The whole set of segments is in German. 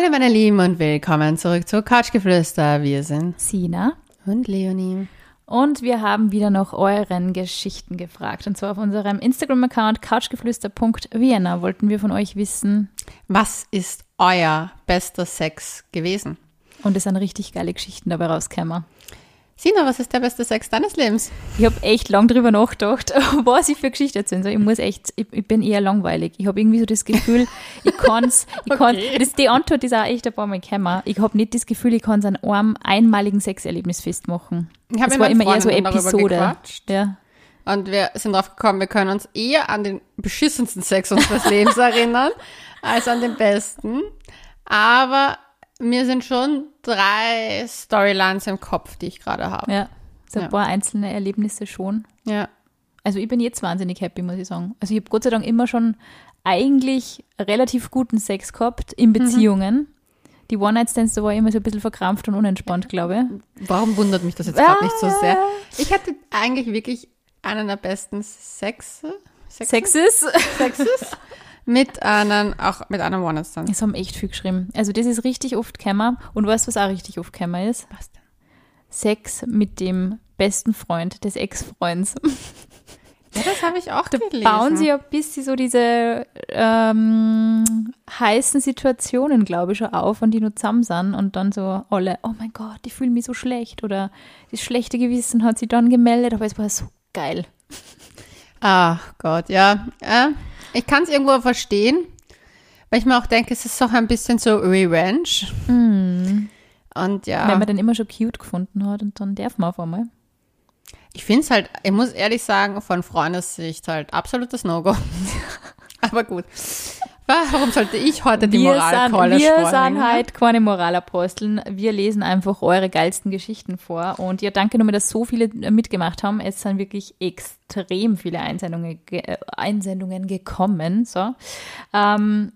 Hallo meine Lieben und willkommen zurück zu Couchgeflüster. Wir sind Sina. und Leonie. Und wir haben wieder noch euren Geschichten gefragt. Und zwar auf unserem Instagram-Account couchgeflüster.vienna wollten wir von euch wissen. Was ist euer bester Sex gewesen? Und es sind richtig geile Geschichten dabei rausgekommen. Sina, was ist der beste Sex deines Lebens? Ich habe echt lang drüber nachgedacht, was ich für Geschichte erzählen soll. Ich muss echt, ich, ich bin eher langweilig. Ich habe irgendwie so das Gefühl, ich kann's, ich kann, Okay. das, die Antwort ist auch echt ein paar Mal gekommen. Ich habe nicht das Gefühl, ich kann es an einem einmaligen Sexerlebnis festmachen. Ich hab Es mit war meinen immer eher so Episode. Ja. Und wir sind drauf gekommen, wir können uns eher an den beschissensten Sex unseres Lebens erinnern, als an den besten. Aber mir sind schon drei Storylines im Kopf, die ich gerade habe. Ja, so ein Ja. paar einzelne Erlebnisse schon. Ja. Also ich bin jetzt wahnsinnig happy, muss ich sagen. Also ich habe Gott sei Dank immer schon eigentlich relativ guten Sex gehabt in Beziehungen. Die One-Night-Stands, da war ich immer so ein bisschen verkrampft und unentspannt, glaube Warum wundert mich das jetzt gerade nicht so sehr? Ich hatte eigentlich wirklich einen der besten Sexe. ich. Sexes. Sexes mit einem, auch mit einem One-Night-Stand. Es haben echt viel geschrieben. Also das ist richtig oft gekommen. Und weißt du, was auch richtig oft gekommen ist? Was denn? Sex mit dem besten Freund des Ex-Freunds. Ja, das habe ich auch gelesen. Bauen sie ja bis sie so diese ähm, heißen Situationen, glaube ich, schon auf, und die nur zusammen sind und dann so alle, oh mein Gott, ich fühle mich so schlecht oder das schlechte Gewissen hat sie dann gemeldet, aber es war so geil. Ach Gott, ja. Äh, ich kann es irgendwo verstehen, weil ich mir auch denke, es ist doch ein bisschen so Revenge. Und ja, Wenn man den immer schon cute gefunden hat und dann darf man auf einmal. ich finde es halt, ich muss ehrlich sagen, von Freundessicht halt absolutes No-Go. Aber gut. Warum sollte ich heute die wir Moralkeule sind, wir sind halt keine Moralaposteln. Wir lesen einfach eure geilsten Geschichten vor. Und ja, danke nochmal, dass so viele mitgemacht haben. Es sind wirklich extrem viele Einsendungen, ge äh, Einsendungen gekommen. So. Ähm,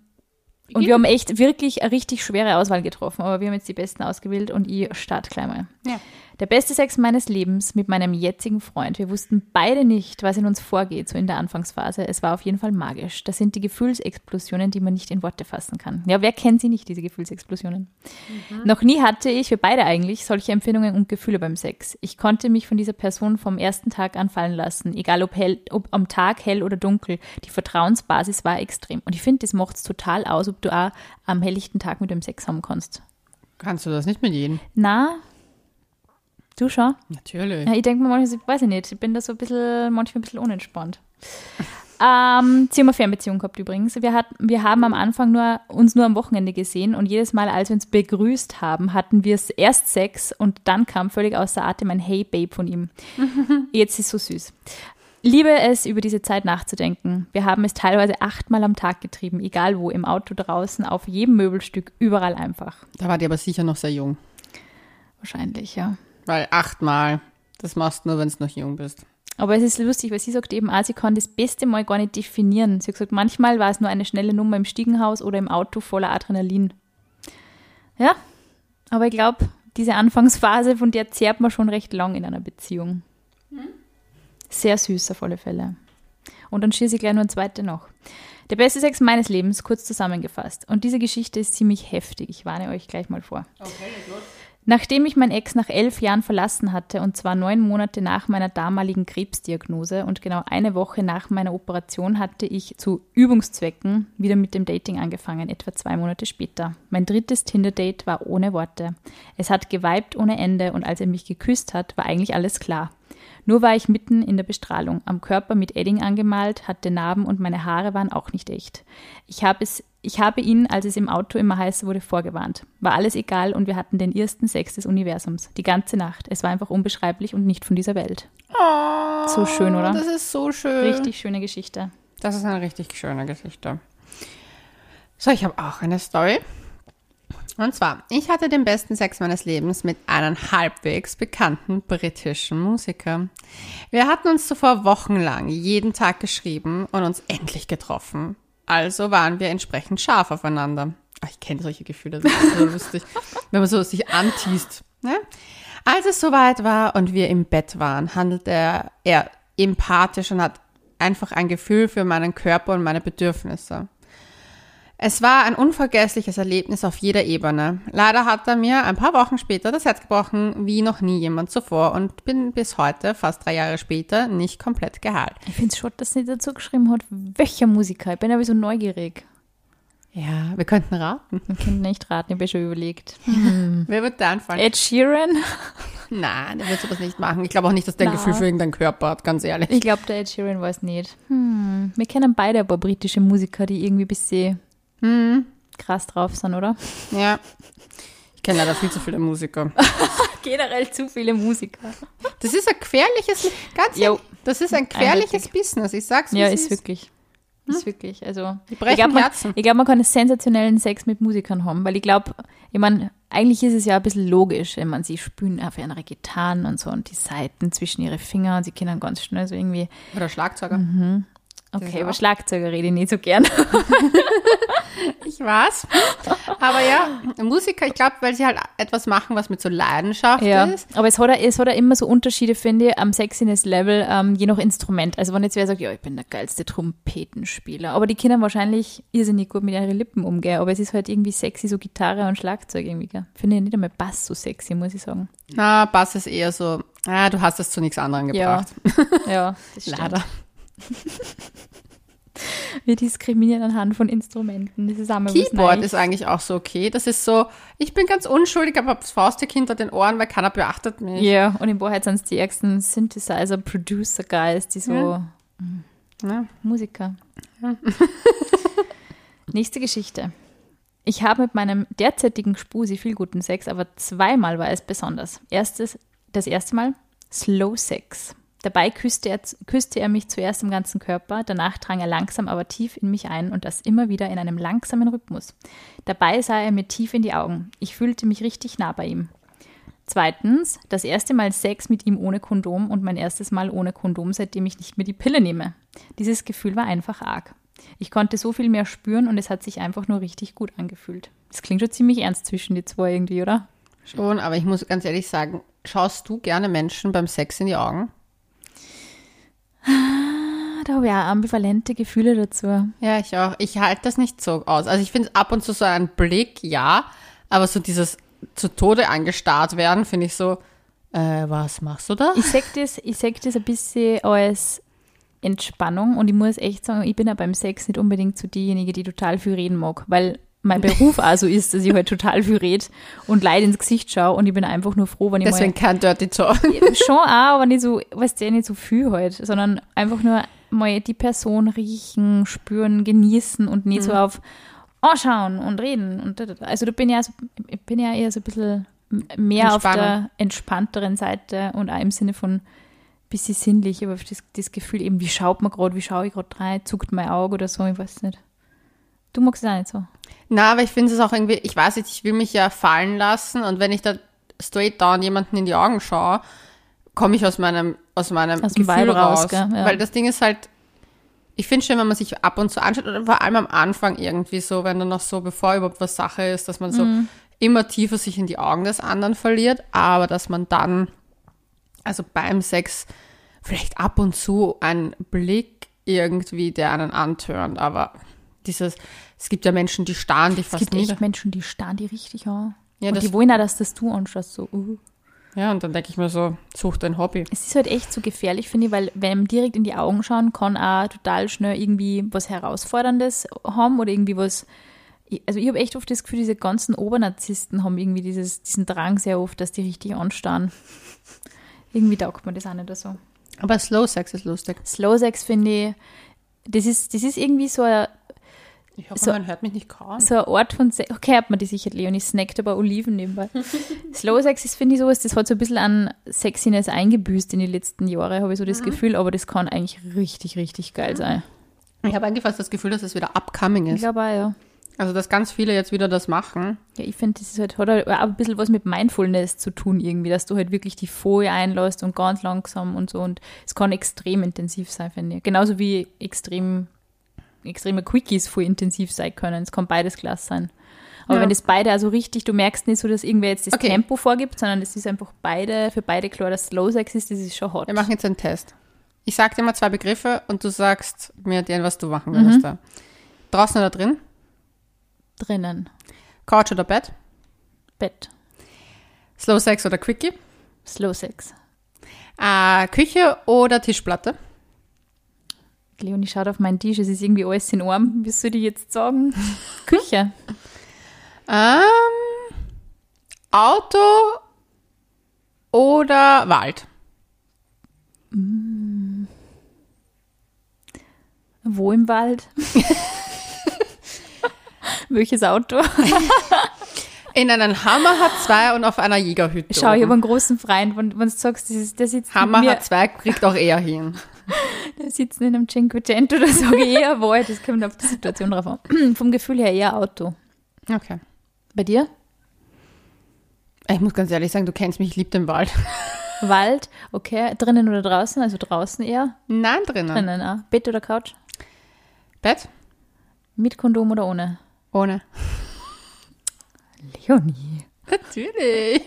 und wir haben echt wirklich eine richtig schwere Auswahl getroffen, aber wir haben jetzt die besten ausgewählt und ich starte gleich mal. Ja. Der beste Sex meines Lebens mit meinem jetzigen Freund. Wir wussten beide nicht, was in uns vorgeht, so in der Anfangsphase. Es war auf jeden Fall magisch. Das sind die Gefühlsexplosionen, die man nicht in Worte fassen kann. Ja, wer kennt sie nicht, diese Gefühlsexplosionen? Noch nie hatte ich, wir beide eigentlich, solche Empfindungen und Gefühle beim Sex. Ich konnte mich von dieser Person vom ersten Tag an fallen lassen, egal ob, hell, ob am Tag hell oder dunkel. Die Vertrauensbasis war extrem. Und ich finde, das macht es total aus, ob du auch am helllichten Tag mit dem Sex haben kannst. Kannst du das nicht mit jedem? Na, du schon? Natürlich. Ja, ich denke mir manchmal, ich weiß ich nicht, ich bin da so ein bisschen, manchmal ein bisschen unentspannt. Ähm, sie haben eine Fernbeziehung gehabt übrigens. Wir, hat, wir haben am Anfang nur, uns nur am Wochenende gesehen und jedes Mal, als wir uns begrüßt haben, hatten wir es erst Sex und dann kam völlig außer Atem ein Hey Babe von ihm. Jetzt ist es so süß. Liebe es, über diese Zeit nachzudenken. Wir haben es teilweise achtmal am Tag getrieben, egal wo, im Auto draußen, auf jedem Möbelstück, überall einfach. Da war die aber sicher noch sehr jung. Wahrscheinlich, ja. Weil achtmal, das machst du nur, wenn du noch jung bist. Aber es ist lustig, weil sie sagt eben auch, sie kann das beste Mal gar nicht definieren. Sie hat gesagt, manchmal war es nur eine schnelle Nummer im Stiegenhaus oder im Auto voller Adrenalin. Ja, aber ich glaube, diese Anfangsphase, von der zehrt man schon recht lang in einer Beziehung. Sehr süß auf alle Fälle. Und dann schieße ich gleich noch eine zweite noch. Der beste Sex meines Lebens, kurz zusammengefasst. Und diese Geschichte ist ziemlich heftig. Ich warne euch gleich mal vor. Nachdem ich meinen Ex nach elf Jahren verlassen hatte, und zwar neun Monate nach meiner damaligen Krebsdiagnose und genau eine Woche nach meiner Operation, hatte ich zu Übungszwecken wieder mit dem Dating angefangen, etwa zwei Monate später. Mein drittes Tinder-Date war ohne Worte. Es hat geweibt ohne Ende und als er mich geküsst hat, war eigentlich alles klar. Nur war ich mitten in der Bestrahlung, am Körper mit Edding angemalt, hatte Narben und meine Haare waren auch nicht echt. Ich habe, es, ich habe ihn, als es im Auto immer heißer wurde, vorgewarnt. War alles egal und wir hatten den ersten Sex des Universums. Die ganze Nacht. Es war einfach unbeschreiblich und nicht von dieser Welt. Oh, So schön, oder? Das ist so schön. Richtig schöne Geschichte. Das ist eine richtig schöne Geschichte. So, ich habe auch eine Story. Und zwar, ich hatte den besten Sex meines Lebens mit einem halbwegs bekannten britischen Musiker. Wir hatten uns zuvor wochenlang jeden Tag geschrieben und uns endlich getroffen. Also waren wir entsprechend scharf aufeinander. Ach, ich kenne solche Gefühle, das ist so lustig, wenn man so sich antiest. Ne? Als es soweit war und wir im Bett waren, handelte er empathisch und hat einfach ein Gefühl für meinen Körper und meine Bedürfnisse. Es war ein unvergessliches Erlebnis auf jeder Ebene. Leider hat er mir ein paar Wochen später das Herz gebrochen, wie noch nie jemand zuvor und bin bis heute, fast drei Jahre später, nicht komplett geheilt. Ich finde es schon, dass sie nicht dazu geschrieben hat, welcher Musiker. Ich bin aber so neugierig. Ja, wir könnten raten. Wir können nicht raten, ich habe schon überlegt. Wer wird da anfangen? Ed Sheeran? Nein, der wird sowas nicht machen. Ich glaube auch nicht, dass der ein. Gefühl für irgendeinen Körper hat, ganz ehrlich. Ich glaube, der Ed Sheeran weiß nicht. Hm. Wir kennen beide ein paar britische Musiker, die irgendwie ein bisschen Hm, krass drauf sind, oder? ja. Ich kenne leider viel zu viele Musiker. Generell zu viele Musiker. Das ist ein gefährliches, ganz Jo. das ist ein gefährliches Eindeutig. Business. Ich sag's, Ja, es ist wirklich. Ist wirklich. Also, ich glaube, man, ich glaub, man kann einen sensationellen Sex mit Musikern haben, weil ich glaube, ich meine, eigentlich ist es ja ein bisschen logisch, wenn man sie spüren auf ihre Gitarren und so und die Seiten zwischen ihre Finger und sie können ganz schnell so irgendwie, Oder Schlagzeuger. Mhm. Okay, über Schlagzeuger rede ich nicht so gern. Ich weiß. Aber ja, Musiker, ich glaube, weil sie halt etwas machen, was mit so Leidenschaft Ja, ist. aber es hat, es hat immer so Unterschiede, finde ich, am Sexiness-Level, ähm, je nach Instrument. Also wenn jetzt wer sagt, ja, ich bin der geilste Trompetenspieler, aber die können wahrscheinlich irrsinnig gut mit ihren Lippen umgehen, aber es ist halt irgendwie sexy, so Gitarre und Schlagzeug irgendwie. gell. Finde ich nicht einmal Bass so sexy, muss ich sagen. Na, Bass ist eher so, ah, du hast es zu nichts anderem Ja, gebracht. ja, das stimmt. Leider. Wir diskriminieren anhand von Instrumenten. Das ist auch mal was Keyboard ist eigentlich auch so okay. Das ist so, ich bin ganz unschuldig, aber hab's Faustdick hinter den Ohren, weil keiner beachtet mich. Ja, und in Wahrheit sind es die ärgsten Synthesizer-Producer-Guys, die so Ja. Ja. Musiker. Nächste Geschichte. Ich habe mit meinem derzeitigen Spusi viel guten Sex, aber zweimal war es besonders. Erstes, das erste Mal Slow Sex. Dabei küsste er, küsste er mich zuerst im ganzen Körper, danach drang er langsam, aber tief in mich ein und das immer wieder in einem langsamen Rhythmus. Dabei sah er mir tief in die Augen. Ich fühlte mich richtig nah bei ihm. Zweitens, das erste Mal Sex mit ihm ohne Kondom und mein erstes Mal ohne Kondom, seitdem ich nicht mehr die Pille nehme. Dieses Gefühl war einfach arg. Ich konnte so viel mehr spüren und es hat sich einfach nur richtig gut angefühlt. Das klingt schon ziemlich ernst zwischen die zwei irgendwie, oder? Schon, aber ich muss ganz ehrlich sagen, schaust du gerne Menschen beim Sex in die Augen? Da habe ich auch ambivalente Gefühle dazu. Ja, ich auch. Ich halte das nicht so aus. Also ich finde ab und zu so ein Blick, ja, aber so dieses zu Tode angestarrt werden, finde ich so, äh, was machst du da? Ich sag das, ich sag das ein bisschen als Entspannung und ich muss echt sagen, ich bin ja beim Sex nicht unbedingt so diejenige, die total viel reden mag, weil mein Beruf auch so ist, dass ich halt total viel rede und Leid ins Gesicht schaue und ich bin einfach nur froh, wenn ich Deswegen kein Dirty Talk. mal schon auch, aber nicht so, weißt du, nicht so viel halt, sondern einfach nur mal die Person riechen, spüren, genießen und nicht Mhm. so auf anschauen und reden und also da bin ich ja so, ich bin ja eher so ein bisschen mehr auf der entspannteren Seite und auch im Sinne von bisschen sinnlich, aber das, das Gefühl eben, wie schaut man gerade, wie schaue ich gerade rein, zuckt mein Auge oder so, ich weiß nicht. Du magst es auch nicht so. Na, aber ich finde es auch irgendwie, ich weiß nicht, ich will mich ja fallen lassen und wenn ich da straight down jemanden in die Augen schaue, komme ich aus meinem, aus meinem Aus Gefühl raus, raus. gell? Ja. Weil das Ding ist halt, ich finde schon, wenn man sich ab und zu anschaut, oder vor allem am Anfang irgendwie so, wenn dann noch so, bevor überhaupt was Sache ist, dass man so Mhm. immer tiefer sich in die Augen des anderen verliert, aber dass man dann, also beim Sex, vielleicht ab und zu einen Blick irgendwie, der einen antörnt, aber dieses, es gibt ja Menschen, die starren die Es fast gibt nicht. echt Menschen, die starren die richtig an. Ja, und die wollen auch, dass das du anschaust. So, uh. Ja, und dann denke ich mir so, such dein Hobby. Es ist halt echt so gefährlich, finde ich, weil wenn man direkt in die Augen schauen, kann auch total schnell irgendwie was Herausforderndes haben oder irgendwie was. Also ich habe echt oft das Gefühl, diese ganzen Obernarzissten haben irgendwie dieses, diesen Drang sehr oft, dass die richtig anstarren. Irgendwie taugt man das auch nicht so. Aber Slow Sex ist lustig. Slow Sex finde ich, das ist, das ist irgendwie so ein, Ich hoffe, So- man hört mich nicht kaum. so ein Ort von Sex. Okay, hat man die sicher, Leonie snackt aber Oliven nebenbei. Slow Sex ist, finde ich, sowas, das hat so ein bisschen an Sexiness eingebüßt in die letzten Jahre, habe ich so das Gefühl, aber das kann eigentlich richtig, richtig geil sein. Ich habe eigentlich fast das Gefühl, dass es wieder upcoming Ich ist. glaube auch, ja. Also, dass ganz viele jetzt wieder das machen. Ja, ich finde, das ist halt, hat halt auch ein bisschen was mit Mindfulness zu tun irgendwie, dass du halt wirklich die Folie einlässt und ganz langsam und so und es kann extrem intensiv sein, finde ich. Genauso wie extrem, extreme Quickies voll intensiv sein können. Es kann beides klasse sein. Aber Ja. wenn das beide also richtig, du merkst nicht so, dass irgendwer jetzt das Okay. Tempo vorgibt, sondern es ist einfach beide, für beide klar, dass Slow Sex ist, das ist schon hot. Wir machen jetzt einen Test. Ich sage dir mal zwei Begriffe und du sagst mir den, was du machen würdest. da. Draußen oder drin? Drinnen. Couch oder Bett? Bett. Slow Sex oder Quickie? Slow Sex. Äh, Küche oder Tischplatte? Leonie schaut auf meinen Tisch, es ist irgendwie alles in Arm. Wie soll ich jetzt sagen? Küche. Ähm, Auto oder Wald? Wo im Wald? Welches Auto? In einem Hammer hat zwei und auf einer Jägerhütte. Schau, ich habe einen großen Freund, wenn, wenn du sagst, das ist, der sitzt Hammer hat zwei, kriegt auch eher hin. der sitzt in einem Cinquecento, da sage ich eher Wald, das kommt auf die Situation drauf an. Vom Gefühl her eher Auto. Okay. Bei dir? Ich muss ganz ehrlich sagen, du kennst mich, ich liebe den Wald. Wald, okay. Drinnen oder draußen? Also draußen eher? Nein, drinnen. Drinnen, ah. Bett oder Couch? Bett? Mit Kondom oder ohne? Ohne. Leonie. Natürlich.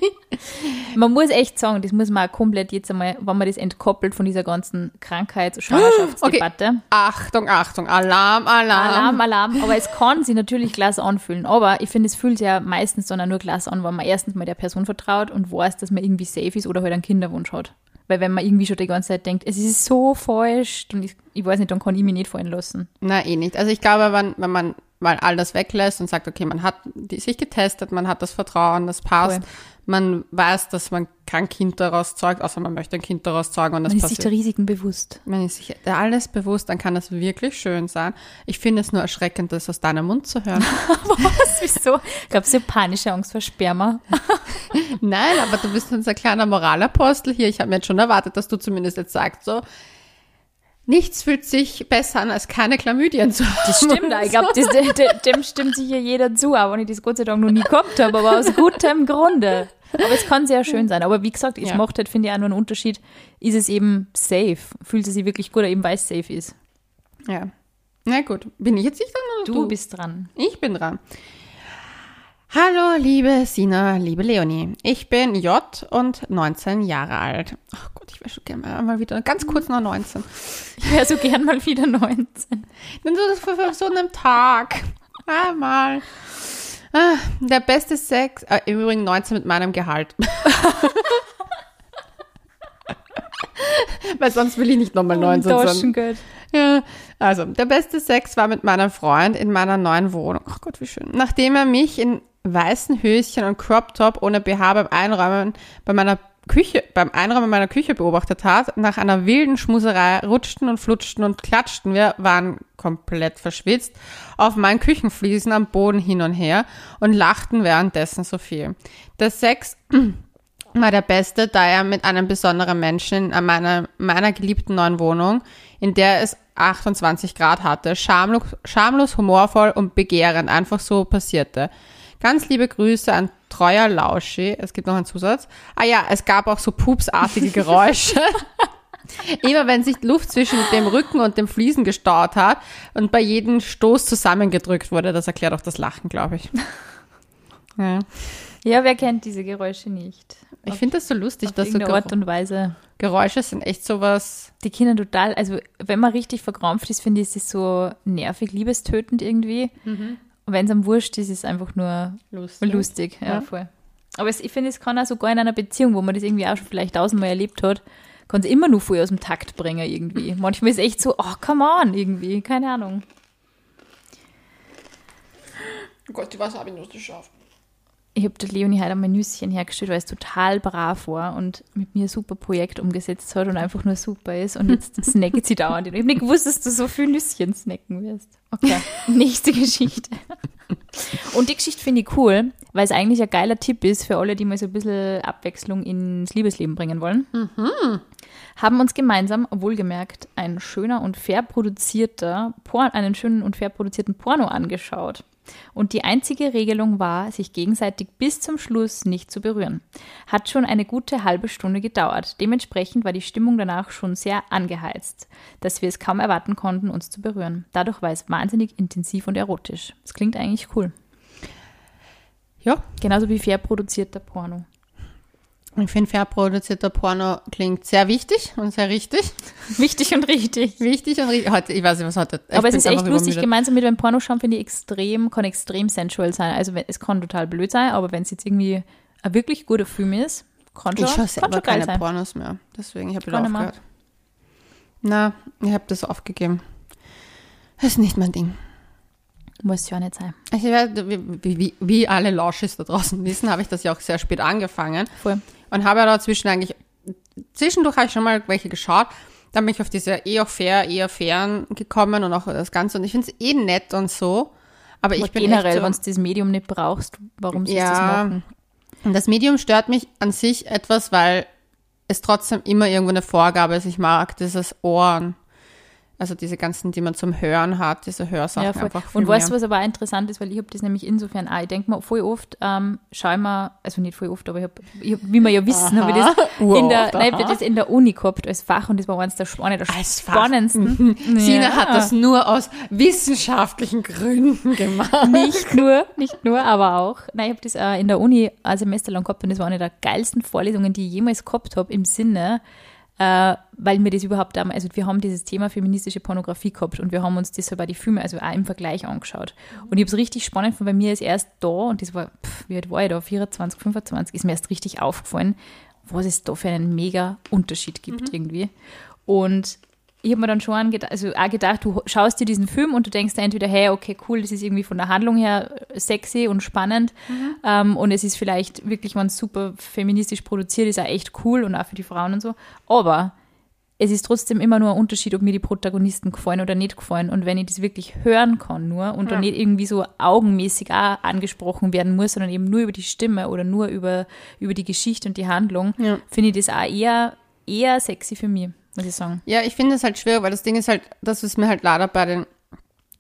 Man muss echt sagen, das muss man auch komplett jetzt einmal, wenn man das entkoppelt von dieser ganzen Krankheits- und Schwangerschaftsdebatte. Achtung, Achtung, Alarm, Alarm. Alarm, Alarm, aber es kann sich natürlich Glas anfühlen. Aber ich finde, es fühlt sich ja meistens dann auch nur Glas an, wenn man erstens mal der Person vertraut und weiß, dass man irgendwie safe ist oder halt einen Kinderwunsch hat. Weil wenn man irgendwie schon die ganze Zeit denkt, es ist so falsch, und ich, ich weiß nicht, dann kann ich mich nicht fallen lassen. Na, eh nicht. Also ich glaube, wenn, wenn man mal all das weglässt und sagt, okay, man hat die, sich getestet, man hat das Vertrauen, das passt, Voll. man weiß, dass man kein Kind daraus zeugt, außer man möchte ein Kind daraus zeugen und das Man ist sich passiert. der Risiken bewusst. Man ist sich alles bewusst, dann kann das wirklich schön sein. Ich finde es nur erschreckend, das aus deinem Mund zu hören. Was? Wieso? Ich glaube, sie hat panische Angst vor Sperma. Nein, aber du bist unser kleiner Moralapostel hier. Ich habe mir jetzt schon erwartet, dass du zumindest jetzt sagst, so, nichts fühlt sich besser an, als keine Chlamydien zu haben. Das stimmt, ich glaube, dem, stimmt sicher jeder zu, auch wenn ich das Gott sei Dank noch nie gehabt habe, aber aus gutem Grunde. Aber es kann sehr schön sein. Aber wie gesagt, es Ja. macht halt, finde ich, auch nur einen Unterschied. Ist es eben safe? Fühlt es sich wirklich gut oder eben, weil es safe ist? Ja. Na gut, bin ich jetzt nicht dran oder Du du? bist dran. Ich bin dran. Hallo, liebe Sina, liebe Leonie. Ich bin J und 19 Jahre alt. Ach Gott, ich wäre schon gerne mal- mal wieder ganz kurz noch 19. Ich wäre so gern mal wieder 19. Dann so für, für so einem Tag. Einmal. Ah, der beste Sex, äh, im Übrigen 19 mit meinem Gehalt. Weil sonst will ich nicht nochmal 19 sein. Taschengeld. Ja, also der beste Sex war mit meinem Freund in meiner neuen Wohnung. Ach Gott, wie schön. Nachdem er mich in weißen Höschen und Crop Top ohne BH beim Einräumen bei meiner Küche, beim Einräumen meiner Küche beobachtet hat, nach einer wilden Schmuserei rutschten und flutschten und klatschten wir, waren komplett verschwitzt, auf meinen Küchenfliesen am Boden hin und her und lachten währenddessen so viel. Der Sex war der beste, da er mit einem besonderen Menschen in meiner, meiner geliebten neuen Wohnung, in der es 28 Grad hatte, schamlos, schamlos humorvoll und begehrend einfach so passierte. Ganz liebe Grüße an treuer Lauschi. Es gibt noch einen Zusatz. Ah ja, es gab auch so pupsartige Geräusche. Immer wenn sich Luft zwischen dem Rücken und dem Fliesen gestaut hat und bei jedem Stoß zusammengedrückt wurde. Das erklärt auch das Lachen, glaube ich. Ja. Ja, wer kennt diese Geräusche nicht? Ich finde das so lustig, dass so Art Geräusche und Weise. Geräusche sind echt sowas. Die Kinder total, also wenn man richtig verkrampft ist, finde ich, es so nervig, liebestötend irgendwie. Und wenn es am Wurscht ist, ist es einfach nur Lustig. lustig. Ja, Ja. voll. Aber es, ich finde, es kann auch sogar in einer Beziehung, wo man das irgendwie auch schon vielleicht tausendmal erlebt hat, kann es immer nur voll aus dem Takt bringen irgendwie. Manchmal ist es echt so, oh, come on, irgendwie, keine Ahnung. Oh Gott, die Wasser habe ich nur geschafft. Ich habe der Leonie heute einmal Nüsschen hergestellt, weil es total brav war und mit mir ein super Projekt umgesetzt hat und einfach nur super ist. Und jetzt snacket sie dauernd. Ich habe nicht gewusst, dass du so viel Nüsschen snacken wirst. Okay, nächste Geschichte. Und die Geschichte finde ich cool, weil es eigentlich ein geiler Tipp ist für alle, die mal so ein bisschen Abwechslung ins Liebesleben bringen wollen. Haben uns gemeinsam, wohlgemerkt, ein schöner und fair produzierter, Por einen schönen und fair produzierten Porno angeschaut. Und die einzige Regelung war, sich gegenseitig bis zum Schluss nicht zu berühren. Hat schon eine gute halbe Stunde gedauert. Dementsprechend war die Stimmung danach schon sehr angeheizt, dass wir es kaum erwarten konnten, uns zu berühren. Dadurch war es wahnsinnig intensiv und erotisch. Das klingt eigentlich cool. Ja, Genauso wie fair produzierter Porno. Ich finde, fair produzierter Porno klingt sehr wichtig und sehr richtig. Wichtig und richtig. Wichtig und richtig. Heute, ich weiß nicht, was heute. Aber es ist echt lustig, gemeinsam mit beim Pornoschauen finde ich extrem, kann extrem sensual sein. Also es kann total blöd sein, aber wenn es jetzt irgendwie ein wirklich guter Film ist, kann schon, Ich schaue selber keine sein. Pornos mehr. Deswegen, ich habe wieder aufgehört. Na, ich habe das aufgegeben. Das ist nicht mein Ding. Muss ja nicht sein. Werde, wie, wie, wie, alle Lauschis da draußen wissen, habe ich das ja auch sehr spät angefangen. Voll. Und habe ja dazwischen eigentlich, zwischendurch habe ich schon mal welche geschaut. Dann bin ich auf diese eher fair, eher fairen gekommen und auch das Ganze. Und ich finde es eh nett und so. Aber, Aber ich bin generell, echt wenn so, du das Medium nicht brauchst, warum sollst du das Ja. machen? Und das Medium stört mich an sich etwas, weil es trotzdem immer irgendwo eine Vorgabe ist. Ich mag dieses Ohren. Also diese ganzen, die man zum Hören hat, diese Hörsachen Ja, einfach Und weißt du, was aber auch interessant ist, weil ich habe das nämlich insofern auch, ich denke mal, voll oft ähm, schau ich mir, also nicht voll oft, aber ich habe, hab, wie wir ja wissen, habe ich das in der, nein, das in der Uni gehabt als Fach und das war eines der, eine der Als Fach. spannendsten. Sina Ja. hat das nur aus wissenschaftlichen Gründen gemacht. Nicht nur, nicht nur, aber auch. Nein, ich habe das äh, in der Uni ein Semester lang gehabt und das war eine der geilsten Vorlesungen, die ich jemals gehabt habe, im Sinne, äh, weil mir das überhaupt, einmal- also wir haben dieses Thema feministische Pornografie gehabt und wir haben uns das bei die Filme, also auch im Vergleich angeschaut. Und ich habe es richtig spannend gefunden, bei mir ist erst da, und das war, pff, wie alt war ich da, 24, 25, ist mir erst richtig aufgefallen, was es da für einen mega Unterschied gibt irgendwie. Und ich habe mir dann schon geda also auch gedacht, du schaust dir diesen Film und du denkst dir entweder, hey, okay, cool, das ist irgendwie von der Handlung her sexy und spannend ähm, und es ist vielleicht wirklich, wenn es super feministisch produziert ist, auch echt cool und auch für die Frauen und so. Aber es ist trotzdem immer nur ein Unterschied, ob mir die Protagonisten gefallen oder nicht gefallen. Und wenn ich das wirklich hören kann nur und dann nicht irgendwie so augenmäßig auch angesprochen werden muss, sondern eben nur über die Stimme oder nur über, über die Geschichte und die Handlung, Ja. finde ich das auch eher, eher sexy für mich, muss ich sagen. Ja, ich finde es halt schwierig, weil das Ding ist halt, das ist mir halt leider bei den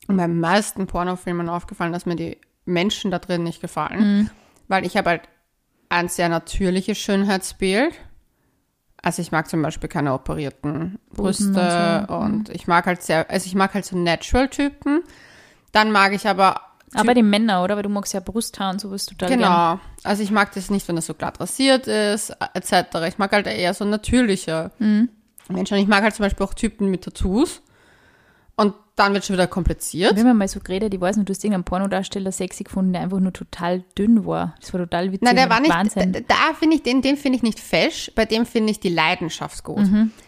bei den meisten Pornofilmen aufgefallen, dass mir die Menschen da drin nicht gefallen. Weil ich habe halt ein sehr natürliches Schönheitsbild. Also ich mag zum Beispiel keine operierten Brüste und so. und ich mag halt sehr, also ich mag halt so Natural-Typen. Dann mag ich aber Aber die Männer, oder? Weil du magst ja Brusthaar und sowas total gern. Genau. Also ich mag das nicht, wenn das so glatt rasiert ist, etc. Ich mag halt eher so natürliche Mhm. Menschen. Und ich mag halt zum Beispiel auch Typen mit Tattoos. Und dann wird schon wieder kompliziert. Wir haben mal so geredet, ich weiß nicht, du hast irgendeinen Pornodarsteller sexy gefunden, der einfach nur total dünn war. Das war total witzig. Nein, der war nicht, Wahnsinn. da, da finde ich den, den finde ich nicht fesch, bei dem finde ich die Leidenschaft gut.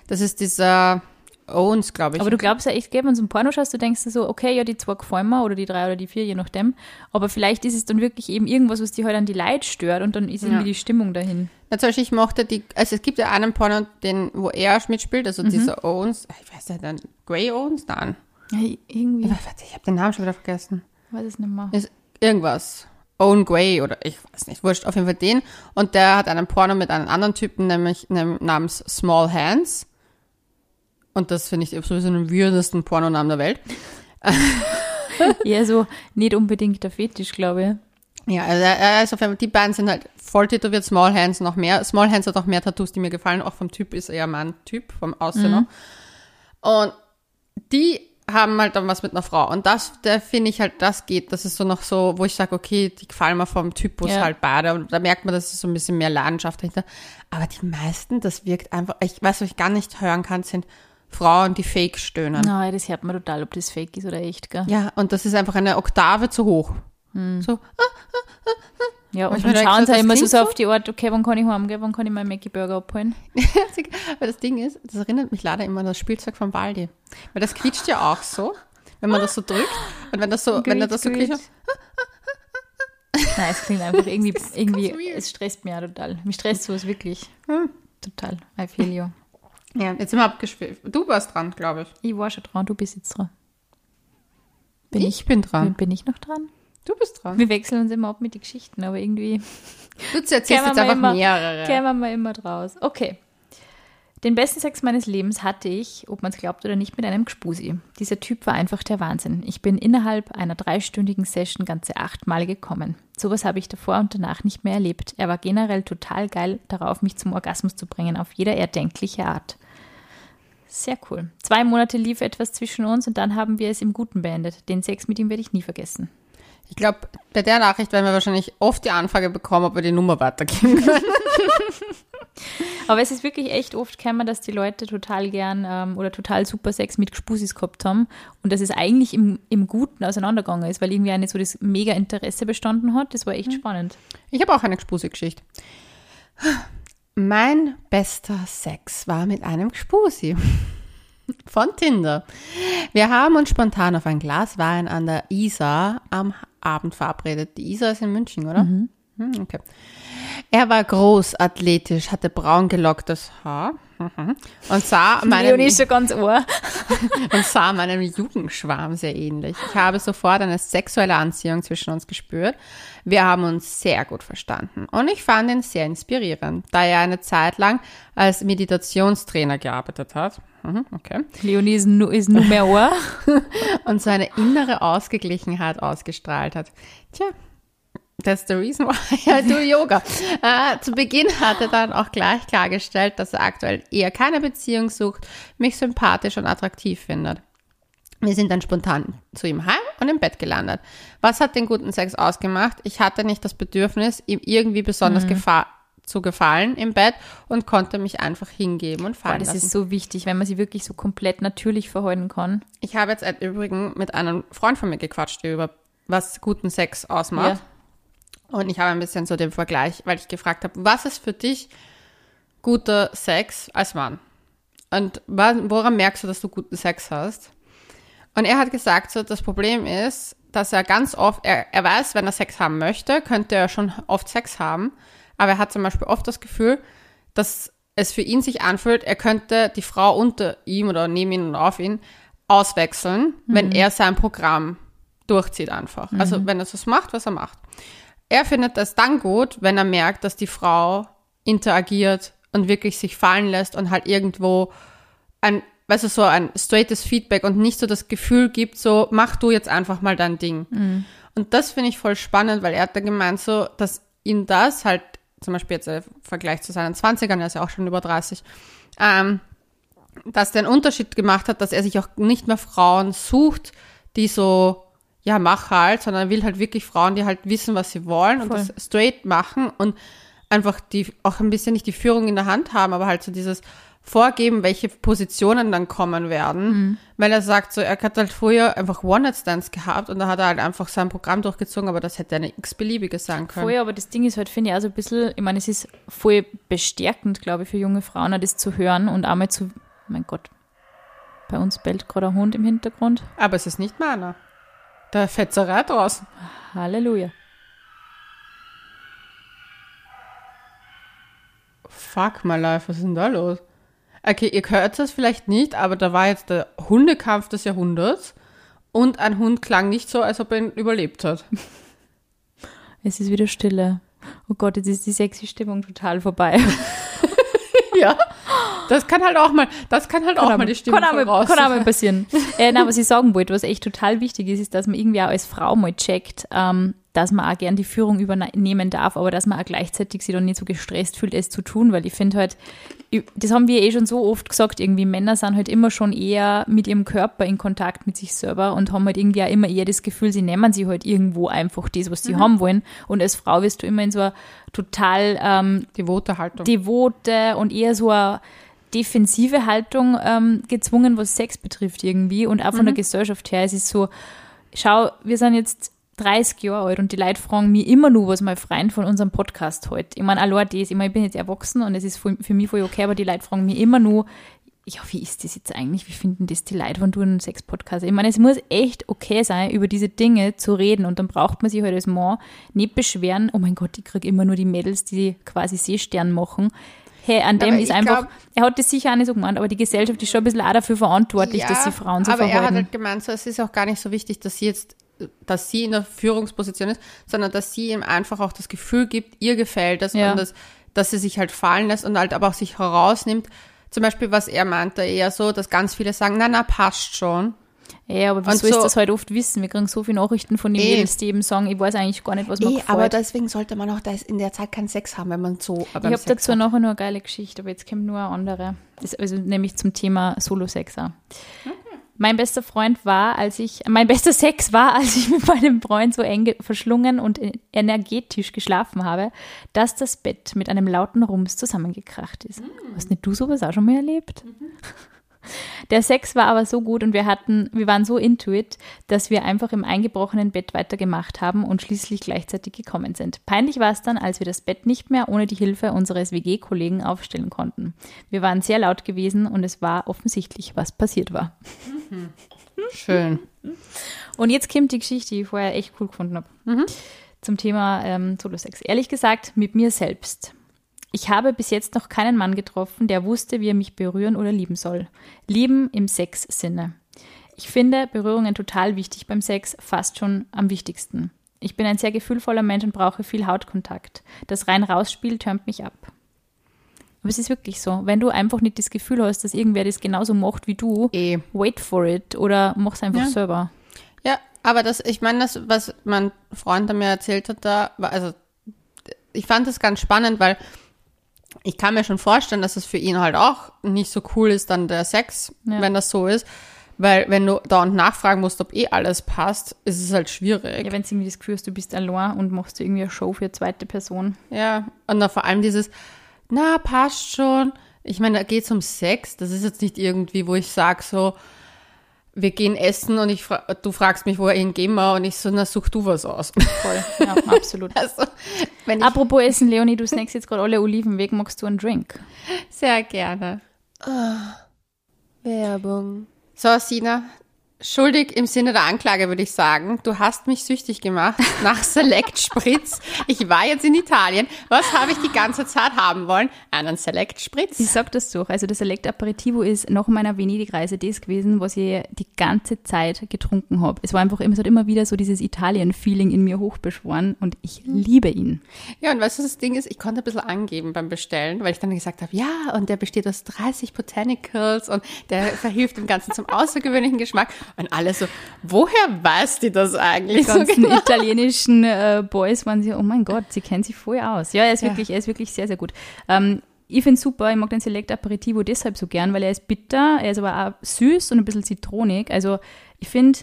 Das ist dieser Owens, glaube ich. Aber du glaubst ja echt, wenn du ein Porno schaust, du denkst dir so, okay, ja, die zwei gefallen mir oder die drei oder die vier, je nachdem. Aber vielleicht ist es dann wirklich eben irgendwas, was dich halt an die Leid stört und dann ist Ja. irgendwie die Stimmung dahin. Na, zum Beispiel, ich mochte die, also es gibt ja einen Porno, den, wo er mitspielt, also Mhm. dieser Owens, ich weiß nicht, dann Grey Owens? Nein. Ja, irgendwie, Ich ich habe den Namen schon wieder vergessen. weiß es nicht mehr. ist irgendwas. Owen Gray oder ich weiß nicht, wurscht, auf jeden Fall den. Und der hat einen Porno mit einem anderen Typen, nämlich namens Small Hands. Und das finde ich sowieso den weirdesten Pornonamen der Welt. Eher so nicht unbedingt der Fetisch, glaube Ja, also auf jeden Fall, die beiden sind halt voll tätowiert, Small Hands noch mehr. Small Hands hat auch mehr Tattoos, die mir gefallen. Auch vom Typ ist eher mein Typ, vom Aussehen noch. Und die haben halt dann was mit einer Frau. Und das, da finde ich halt, das geht. Das ist so noch so, wo ich sage, okay, die gefallen mir vom Typus Ja. halt beide. Und da merkt man, dass es so ein bisschen mehr Leidenschaft dahinter. Aber die meisten, das wirkt einfach, ich weiß, was ich gar nicht hören kann, sind Frauen, die fake stöhnen. Nein, das hört man total, ob das fake ist oder echt, gell? Ja, und das ist einfach eine Oktave zu hoch. So, Ja, und ich dann schauen sie immer so, so auf die Art, okay, wann kann ich heimgehen, wann kann ich meinen Mackie Burger abholen? Aber das Ding ist, das erinnert mich leider immer an das Spielzeug von Waldi. Weil das quietscht ja auch so, wenn man das so drückt. Und wenn das so, wenn er das so quietscht, Nein, es klingt einfach irgendwie, irgendwie, es stresst mich auch total. Mich stresst sowas wirklich. Hm. Total. I feel you. Ja, jetzt sind wir abgespielt. Du warst dran, glaube ich. Ich war schon dran, du bist jetzt dran. Bin ich, ich bin dran. bin ich noch dran? Du bist dran. Wir wechseln uns immer ab mit den Geschichten, aber irgendwie Du erzählst jetzt einfach immer- mehrere. kämen wir mal immer draus. Okay. Den besten Sex meines Lebens hatte ich, ob man es glaubt oder nicht, mit einem Gspusi. Dieser Typ war einfach der Wahnsinn. Ich bin innerhalb einer dreistündigen Session ganze achtmal gekommen. Sowas habe ich davor und danach nicht mehr erlebt. Er war generell total geil darauf, mich zum Orgasmus zu bringen, auf jeder erdenkliche Art. Sehr cool. Zwei Monate lief etwas zwischen uns und dann haben wir es im Guten beendet. Den Sex mit ihm werde ich nie vergessen. Ich glaube, bei der Nachricht werden wir wahrscheinlich oft die Anfrage bekommen, ob wir die Nummer weitergeben können. Aber es ist wirklich echt oft gekommen, dass die Leute total gern ähm, oder total super Sex mit Gespusis gehabt haben und dass es eigentlich im, im Guten auseinandergegangen ist, weil irgendwie nicht so das mega Interesse bestanden hat. Das war echt spannend. Ich habe auch eine Gespusi-Geschichte. Mein bester Sex war mit einem Gespusi von Tinder. Wir haben uns spontan auf ein Glas Wein an der Isar am Abend verabredet. Die Isar ist in München, oder? Hm, Okay. Er war groß, athletisch, hatte braun gelocktes Haar und sah meinem, Leonie ist schon ganz ohr. und sah meinem Jugendschwarm sehr ähnlich. Ich habe sofort eine sexuelle Anziehung zwischen uns gespürt. Wir haben uns sehr gut verstanden und ich fand ihn sehr inspirierend, da er eine Zeit lang als Meditationstrainer gearbeitet hat. Mhm, Okay. Leonie ist, nu, ist nur mehr ohr. Und seine innere Ausgeglichenheit ausgestrahlt hat. Tja, that's the reason why I do Yoga. Äh, zu Beginn hat er dann auch gleich klargestellt, dass er aktuell eher keine Beziehung sucht, mich sympathisch und attraktiv findet. Wir sind dann spontan zu ihm heim und im Bett gelandet. Was hat den guten Sex ausgemacht? Ich hatte nicht das Bedürfnis, ihm irgendwie besonders Mhm. gefa zu gefallen im Bett und konnte mich einfach hingeben und Boah, fallen das lassen. ist so wichtig, wenn man sie wirklich so komplett natürlich verhalten kann. Ich habe jetzt im Übrigen mit einem Freund von mir gequatscht über was guten Sex ausmacht. Und ich habe ein bisschen so den Vergleich, weil ich gefragt habe, was ist für dich guter Sex als Mann? Und woran merkst du, dass du guten Sex hast? Und er hat gesagt, so das Problem ist, dass er ganz oft, er, er weiß, wenn er Sex haben möchte, könnte er schon oft Sex haben. Aber er hat zum Beispiel oft das Gefühl, dass es für ihn sich anfühlt, er könnte die Frau unter ihm oder neben ihn und auf ihn auswechseln, wenn er sein Programm durchzieht einfach. Also wenn er das macht, was er macht. Er findet das dann gut, wenn er merkt, dass die Frau interagiert und wirklich sich fallen lässt und halt irgendwo ein, weißt du, so ein straightes Feedback und nicht so das Gefühl gibt, so mach du jetzt einfach mal dein Ding. Und das finde ich voll spannend, weil er hat da gemeint, so, dass ihn das halt, zum Beispiel jetzt im Vergleich zu seinen 20ern, er ist ja auch schon über 30, ähm, dass der einen Unterschied gemacht hat, dass er sich auch nicht mehr Frauen sucht, die so, ja, mach halt, sondern er will halt wirklich Frauen, die halt wissen, was sie wollen und Voll. das straight machen und einfach die auch ein bisschen nicht die Führung in der Hand haben, aber halt so dieses Vorgeben, welche Positionen dann kommen werden. Weil er sagt, so, er hat halt früher einfach One-Night-Stands gehabt und da hat er halt einfach sein Programm durchgezogen, aber das hätte eine x-beliebige sein können. Voll, aber das Ding ist halt, finde ich, auch so ein bisschen, ich meine, es ist voll bestärkend, glaube ich, für junge Frauen, das zu hören und einmal zu, mein Gott, bei uns bellt gerade ein Hund im Hintergrund. Aber es ist nicht meiner. Da Fetzerei draußen. Halleluja. Fuck my life, was ist denn da los? Okay, ihr hört das vielleicht nicht, aber da war jetzt der Hundekampf des Jahrhunderts und ein Hund klang nicht so, als ob er ihn überlebt hat. Es ist wieder Stille. Oh Gott, jetzt ist die sexy Stimmung total vorbei. ja. Das kann halt auch mal, das kann halt auch mal die auch mal, voraus. kann auch mal passieren. äh, nein, was ich sagen wollte, was echt total wichtig ist, ist, dass man irgendwie auch als Frau mal checkt, ähm, dass man auch gern die Führung übernehmen darf, aber dass man auch gleichzeitig sich dann nicht so gestresst fühlt, es zu tun, weil ich finde halt, das haben wir eh schon so oft gesagt, irgendwie Männer sind halt immer schon eher mit ihrem Körper in Kontakt mit sich selber und haben halt irgendwie auch immer eher das Gefühl, sie nehmen sich halt irgendwo einfach das, was sie haben wollen. Und als Frau wirst du immer in so einer total ähm, Devote Haltung. devote und eher so eine defensive Haltung ähm, gezwungen, was Sex betrifft irgendwie. Und auch von der Gesellschaft her, es ist so, schau, wir sind jetzt 30 Jahre alt und die Leute fragen mich immer nur, was mein Freund von unserem Podcast halt. Ich meine, allein das, ich meine, ich bin jetzt erwachsen und es ist für, für mich voll okay, aber die Leute fragen mich immer nur, ja, wie ist das jetzt eigentlich? Wie finden das die Leute, wenn du einen Sex-Podcast Ich meine, es muss echt okay sein, über diese Dinge zu reden und dann braucht man sich halt als Mann nicht beschweren, oh mein Gott, ich krieg immer nur die Mädels, die quasi Seestern machen. Hey, an dem Aber ist einfach, glaub- er hat das sicher auch nicht so gemeint, aber die Gesellschaft ist schon ein bisschen auch dafür verantwortlich, dass sie Frauen so aber er hat verhalten. halt gemeint, so, es ist auch gar nicht so wichtig, dass sie jetzt, dass sie in der Führungsposition ist, sondern dass sie ihm einfach auch das Gefühl gibt, ihr gefällt es Ja. und dass, dass sie sich halt fallen lässt und halt aber auch sich herausnimmt. Zum Beispiel, was er meinte, eher so, dass ganz viele sagen, na, na, passt schon. Ja, aber wieso so- ist das halt oft wissen? Wir kriegen so viele Nachrichten von den Eh. Mädels, die eben sagen, ich weiß eigentlich gar nicht, was mir Eh, gefällt. aber deswegen sollte man auch in der Zeit keinen Sex haben, wenn man so ich habe dazu nachher noch eine geile Geschichte, aber jetzt kommt nur eine andere. Das, also nämlich zum Thema Solo-Sex auch. Mein bester Freund war, als ich, mein bester Sex war, als ich mit meinem Freund so eng verschlungen und energetisch geschlafen habe, dass das Bett mit einem lauten Rums zusammengekracht ist. Mhm. Hast nicht du sowas auch schon mal erlebt? Mhm. Der Sex war aber so gut und wir hatten, wir waren so into it, dass wir einfach im eingebrochenen Bett weitergemacht haben und schließlich gleichzeitig gekommen sind. Peinlich war es dann, als wir das Bett nicht mehr ohne die Hilfe unseres WG-Kollegen aufstellen konnten. Wir waren sehr laut gewesen und es war offensichtlich, was passiert war. Mhm. Schön. Und jetzt kommt die Geschichte, die ich vorher echt cool gefunden habe. Mhm. Zum Thema ähm, Solo-Sex. Ehrlich gesagt, mit mir selbst. Ich habe bis jetzt noch keinen Mann getroffen, der wusste, wie er mich berühren oder lieben soll. Lieben im Sex-Sinne. Ich finde Berührungen total wichtig beim Sex, fast schon am wichtigsten. Ich bin ein sehr gefühlvoller Mensch und brauche viel Hautkontakt. Das rein rausspiel tönt mich ab. Aber es ist wirklich so. Wenn du einfach nicht das Gefühl hast, dass irgendwer das genauso macht wie du, e. wait for it oder mach's einfach ja. selber. Ja, aber das, ich meine, das, was mein Freund mir erzählt hat, da war, also ich fand das ganz spannend, weil ich kann mir schon vorstellen, dass es für ihn halt auch nicht so cool ist, dann der Sex, ja. wenn das so ist. Weil wenn du da und nachfragen musst, ob eh alles passt, ist es halt schwierig. Ja, wenn du irgendwie das Gefühl hast, du bist allein und machst du irgendwie eine Show für eine zweite Person. Ja, und dann vor allem dieses, na, passt schon. Ich meine, da geht es um Sex. Das ist jetzt nicht irgendwie, wo ich sage so, wir gehen essen und ich fra du fragst mich, wohin gehen wir und ich so, na, such du was aus. Voll, ja, absolut. also, Apropos Essen, Leonie, du snackst jetzt gerade alle Oliven weg, magst du einen Drink? Sehr gerne. Oh, Werbung. So, Sina, Schuldig im Sinne der Anklage würde ich sagen. Du hast mich süchtig gemacht nach Select Spritz. Ich war jetzt in Italien. Was habe ich die ganze Zeit haben wollen? Einen Select Spritz. Ich sag das so. Also das Select Aperitivo ist nach meiner Venedig-Reise das gewesen, was ich die ganze Zeit getrunken habe. Es war einfach immer, es hat immer wieder so dieses Italien-Feeling in mir hochbeschworen und ich liebe ihn. Ja, und weißt du, das Ding ist, ich konnte ein bisschen angeben beim Bestellen, weil ich dann gesagt habe, ja, und der besteht aus 30 Botanicals und der verhilft dem Ganzen zum außergewöhnlichen Geschmack. Und alle so, woher weiß die das eigentlich? Die ganzen so genau? italienischen äh, Boys waren so, oh mein Gott, sie kennen sich voll aus. Ja, er ist ja. wirklich, er ist wirklich sehr, sehr gut. Ähm, ich finde super, ich mag den Select Aperitivo deshalb so gern, weil er ist bitter, er ist aber auch süß und ein bisschen zitronig. Also ich finde,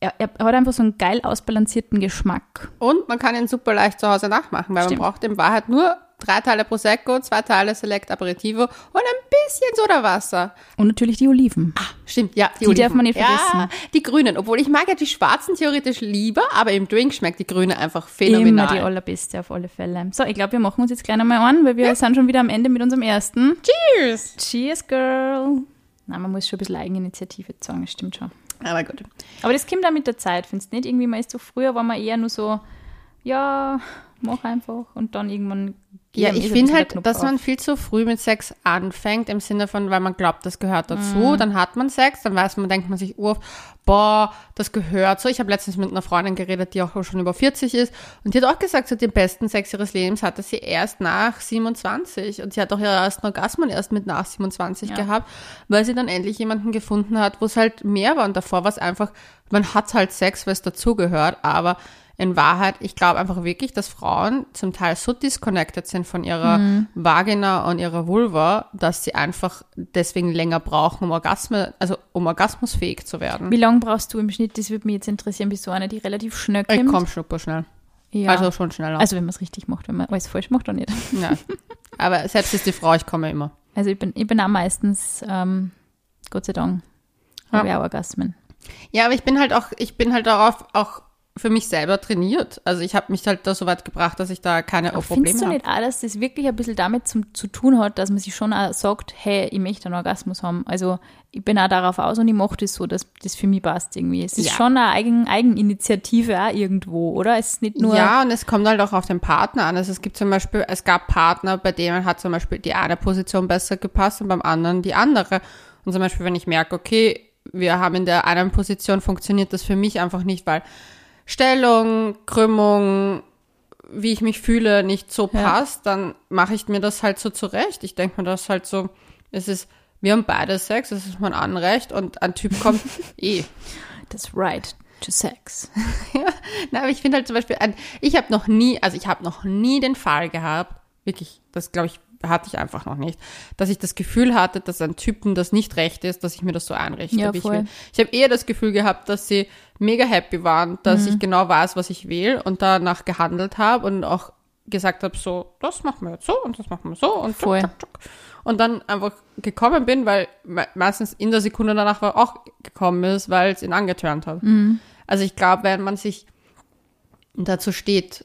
er, er, hat einfach so einen geil ausbalancierten Geschmack. Und man kann ihn super leicht zu Hause nachmachen, weil Stimmt. man braucht in Wahrheit nur drei Teile Prosecco, zwei Teile Select Aperitivo und ein bisschen Sodawasser. Und natürlich die Oliven. Ah, stimmt, ja. Die, die darf man nicht vergessen. Ja, die grünen. Obwohl ich mag ja die schwarzen theoretisch lieber, aber im Drink schmeckt die grüne einfach phänomenal. Immer die allerbeste auf alle Fälle. So, ich glaube, wir machen uns jetzt gleich nochmal an, weil wir ja. sind schon wieder am Ende mit unserem ersten. Cheers! Cheers, Girl! Na, man muss schon ein bisschen Eigeninitiative zeigen, das stimmt schon. Aber gut. Aber das kommt auch mit der Zeit, findest du nicht? Irgendwie, man ist so früher, war man eher nur so, ja, mach einfach und dann irgendwann ja, ich finde halt, dass man viel zu früh mit Sex anfängt, im Sinne von, weil man glaubt, das gehört dazu, mhm. dann hat man Sex, dann weiß man, denkt man sich, oh, boah, das gehört so. Ich habe letztens mit einer Freundin geredet, die auch schon über 40 ist und die hat auch gesagt, so den besten Sex ihres Lebens hatte sie erst nach 27 und sie hat auch ihre ersten Orgasmen erst mit nach 27 ja. gehabt, weil sie dann endlich jemanden gefunden hat, wo es halt mehr war und davor war es einfach, man hat halt Sex, weil es dazugehört, aber in Wahrheit, ich glaube einfach wirklich, dass Frauen zum Teil so disconnected sind von ihrer mhm. Vagina und ihrer Vulva, dass sie einfach deswegen länger brauchen, um Orgasmus, also um orgasmusfähig zu werden. Wie lange brauchst du im Schnitt? Das würde mich jetzt interessieren. Bist du eine, die relativ schnell kommt? Ich komme super schnell. Ja. Also schon schneller. Also wenn man es richtig macht, wenn man alles falsch macht, dann nicht. Ja. Aber selbst ist die Frau, ich komme immer. Also ich bin, ich bin auch meistens, ähm, Gott sei Dank, ja. habe ich auch Orgasmen. Ja, aber ich bin halt auch, ich bin halt darauf auch für mich selber trainiert. Also ich habe mich halt da so weit gebracht, dass ich da keine Aber Probleme habe. Findest du nicht auch, dass das wirklich ein bisschen damit zum, zu tun hat, dass man sich schon auch sagt, hey, ich möchte einen Orgasmus haben. Also ich bin auch darauf aus und ich mache das so, dass das für mich passt irgendwie. Es ist ja. schon eine Eigen, Eigeninitiative auch irgendwo, oder? Es ist nicht nur... Ja, und es kommt halt auch auf den Partner an. Also es gibt zum Beispiel, es gab Partner, bei denen hat zum Beispiel die eine Position besser gepasst und beim anderen die andere. Und zum Beispiel, wenn ich merke, okay, wir haben in der einen Position funktioniert das für mich einfach nicht, weil Stellung, Krümmung, wie ich mich fühle, nicht so passt, ja. dann mache ich mir das halt so zurecht. Ich denke mir das halt so, es ist, wir haben beide Sex, es ist mein Anrecht und ein Typ kommt eh. Das Right to Sex. ja, na, aber ich finde halt zum Beispiel, ich habe noch nie, also ich habe noch nie den Fall gehabt, wirklich, das glaube ich, hatte ich einfach noch nicht. Dass ich das Gefühl hatte, dass ein Typen das nicht recht ist, dass ich mir das so einrichte, Ja, ich will. Ich habe eher das Gefühl gehabt, dass sie mega happy waren, dass Mhm. ich genau weiß, was ich will und danach gehandelt habe und auch gesagt habe, so, das machen wir jetzt so und das machen wir so und Voll. tschuk, tschuk, tschuk. Und dann einfach gekommen bin, weil me meistens in der Sekunde danach war auch gekommen ist, weil es ihn angetörnt hat. Mhm. Also ich glaube, wenn man sich dazu steht,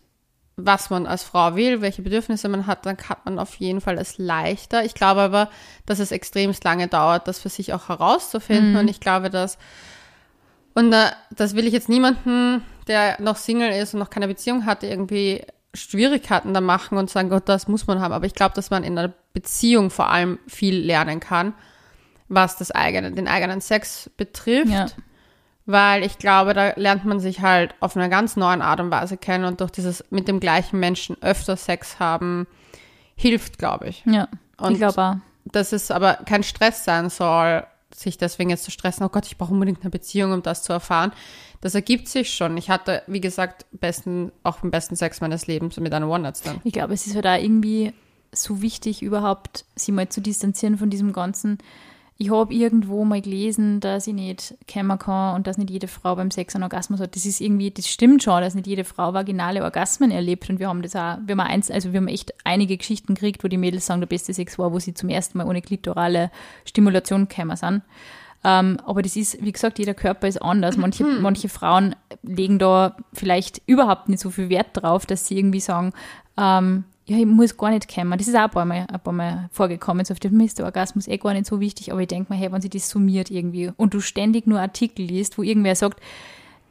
was man als Frau will, welche Bedürfnisse man hat, dann hat man auf jeden Fall es leichter. Ich glaube aber, dass es extremst lange dauert, das für sich auch herauszufinden. Und ich glaube, dass, und äh, das will ich jetzt niemanden, der noch Single ist und noch keine Beziehung hat, irgendwie Schwierigkeiten da machen und sagen, Gott, das muss man haben. Aber ich glaube, dass man in einer Beziehung vor allem viel lernen kann, was das eigene, den eigenen Sex betrifft Ja. Weil ich glaube, da lernt man sich halt auf einer ganz neuen Art und Weise kennen und durch dieses mit dem gleichen Menschen öfter Sex haben hilft, glaube ich. Ja, Und ich glaube auch. dass es aber kein Stress sein soll, sich deswegen jetzt zu stressen, oh Gott, ich brauche unbedingt eine Beziehung, um das zu erfahren. Das ergibt sich schon. Ich hatte, wie gesagt, besten, auch den besten Sex meines Lebens mit einem One-Night-Stand. Ich glaube, es ist halt auch irgendwie so wichtig, überhaupt sich mal zu distanzieren von diesem Ganzen. Ich habe irgendwo mal gelesen, dass ich nicht kämmer kann und dass nicht jede Frau beim Sex einen Orgasmus hat. Das ist irgendwie, das stimmt schon, dass nicht jede Frau vaginale Orgasmen erlebt. Und wir haben das auch, wir haben eins, also wir haben echt einige Geschichten gekriegt, wo die Mädels sagen, der beste Sex war, wo sie zum ersten Mal ohne klitorale Stimulation gekommen sind. Ähm, aber das ist, wie gesagt, jeder Körper ist anders. Manche, manche Frauen legen da vielleicht überhaupt nicht so viel Wert drauf, dass sie irgendwie sagen, ähm, ja, ich muss gar nicht kommen. Das ist auch ein paar Mal, ein paar Mal vorgekommen. So auf dem ist der Orgasmus eh gar nicht so wichtig, aber ich denke mir, hey, wenn sich das summiert irgendwie und du ständig nur Artikel liest, wo irgendwer sagt,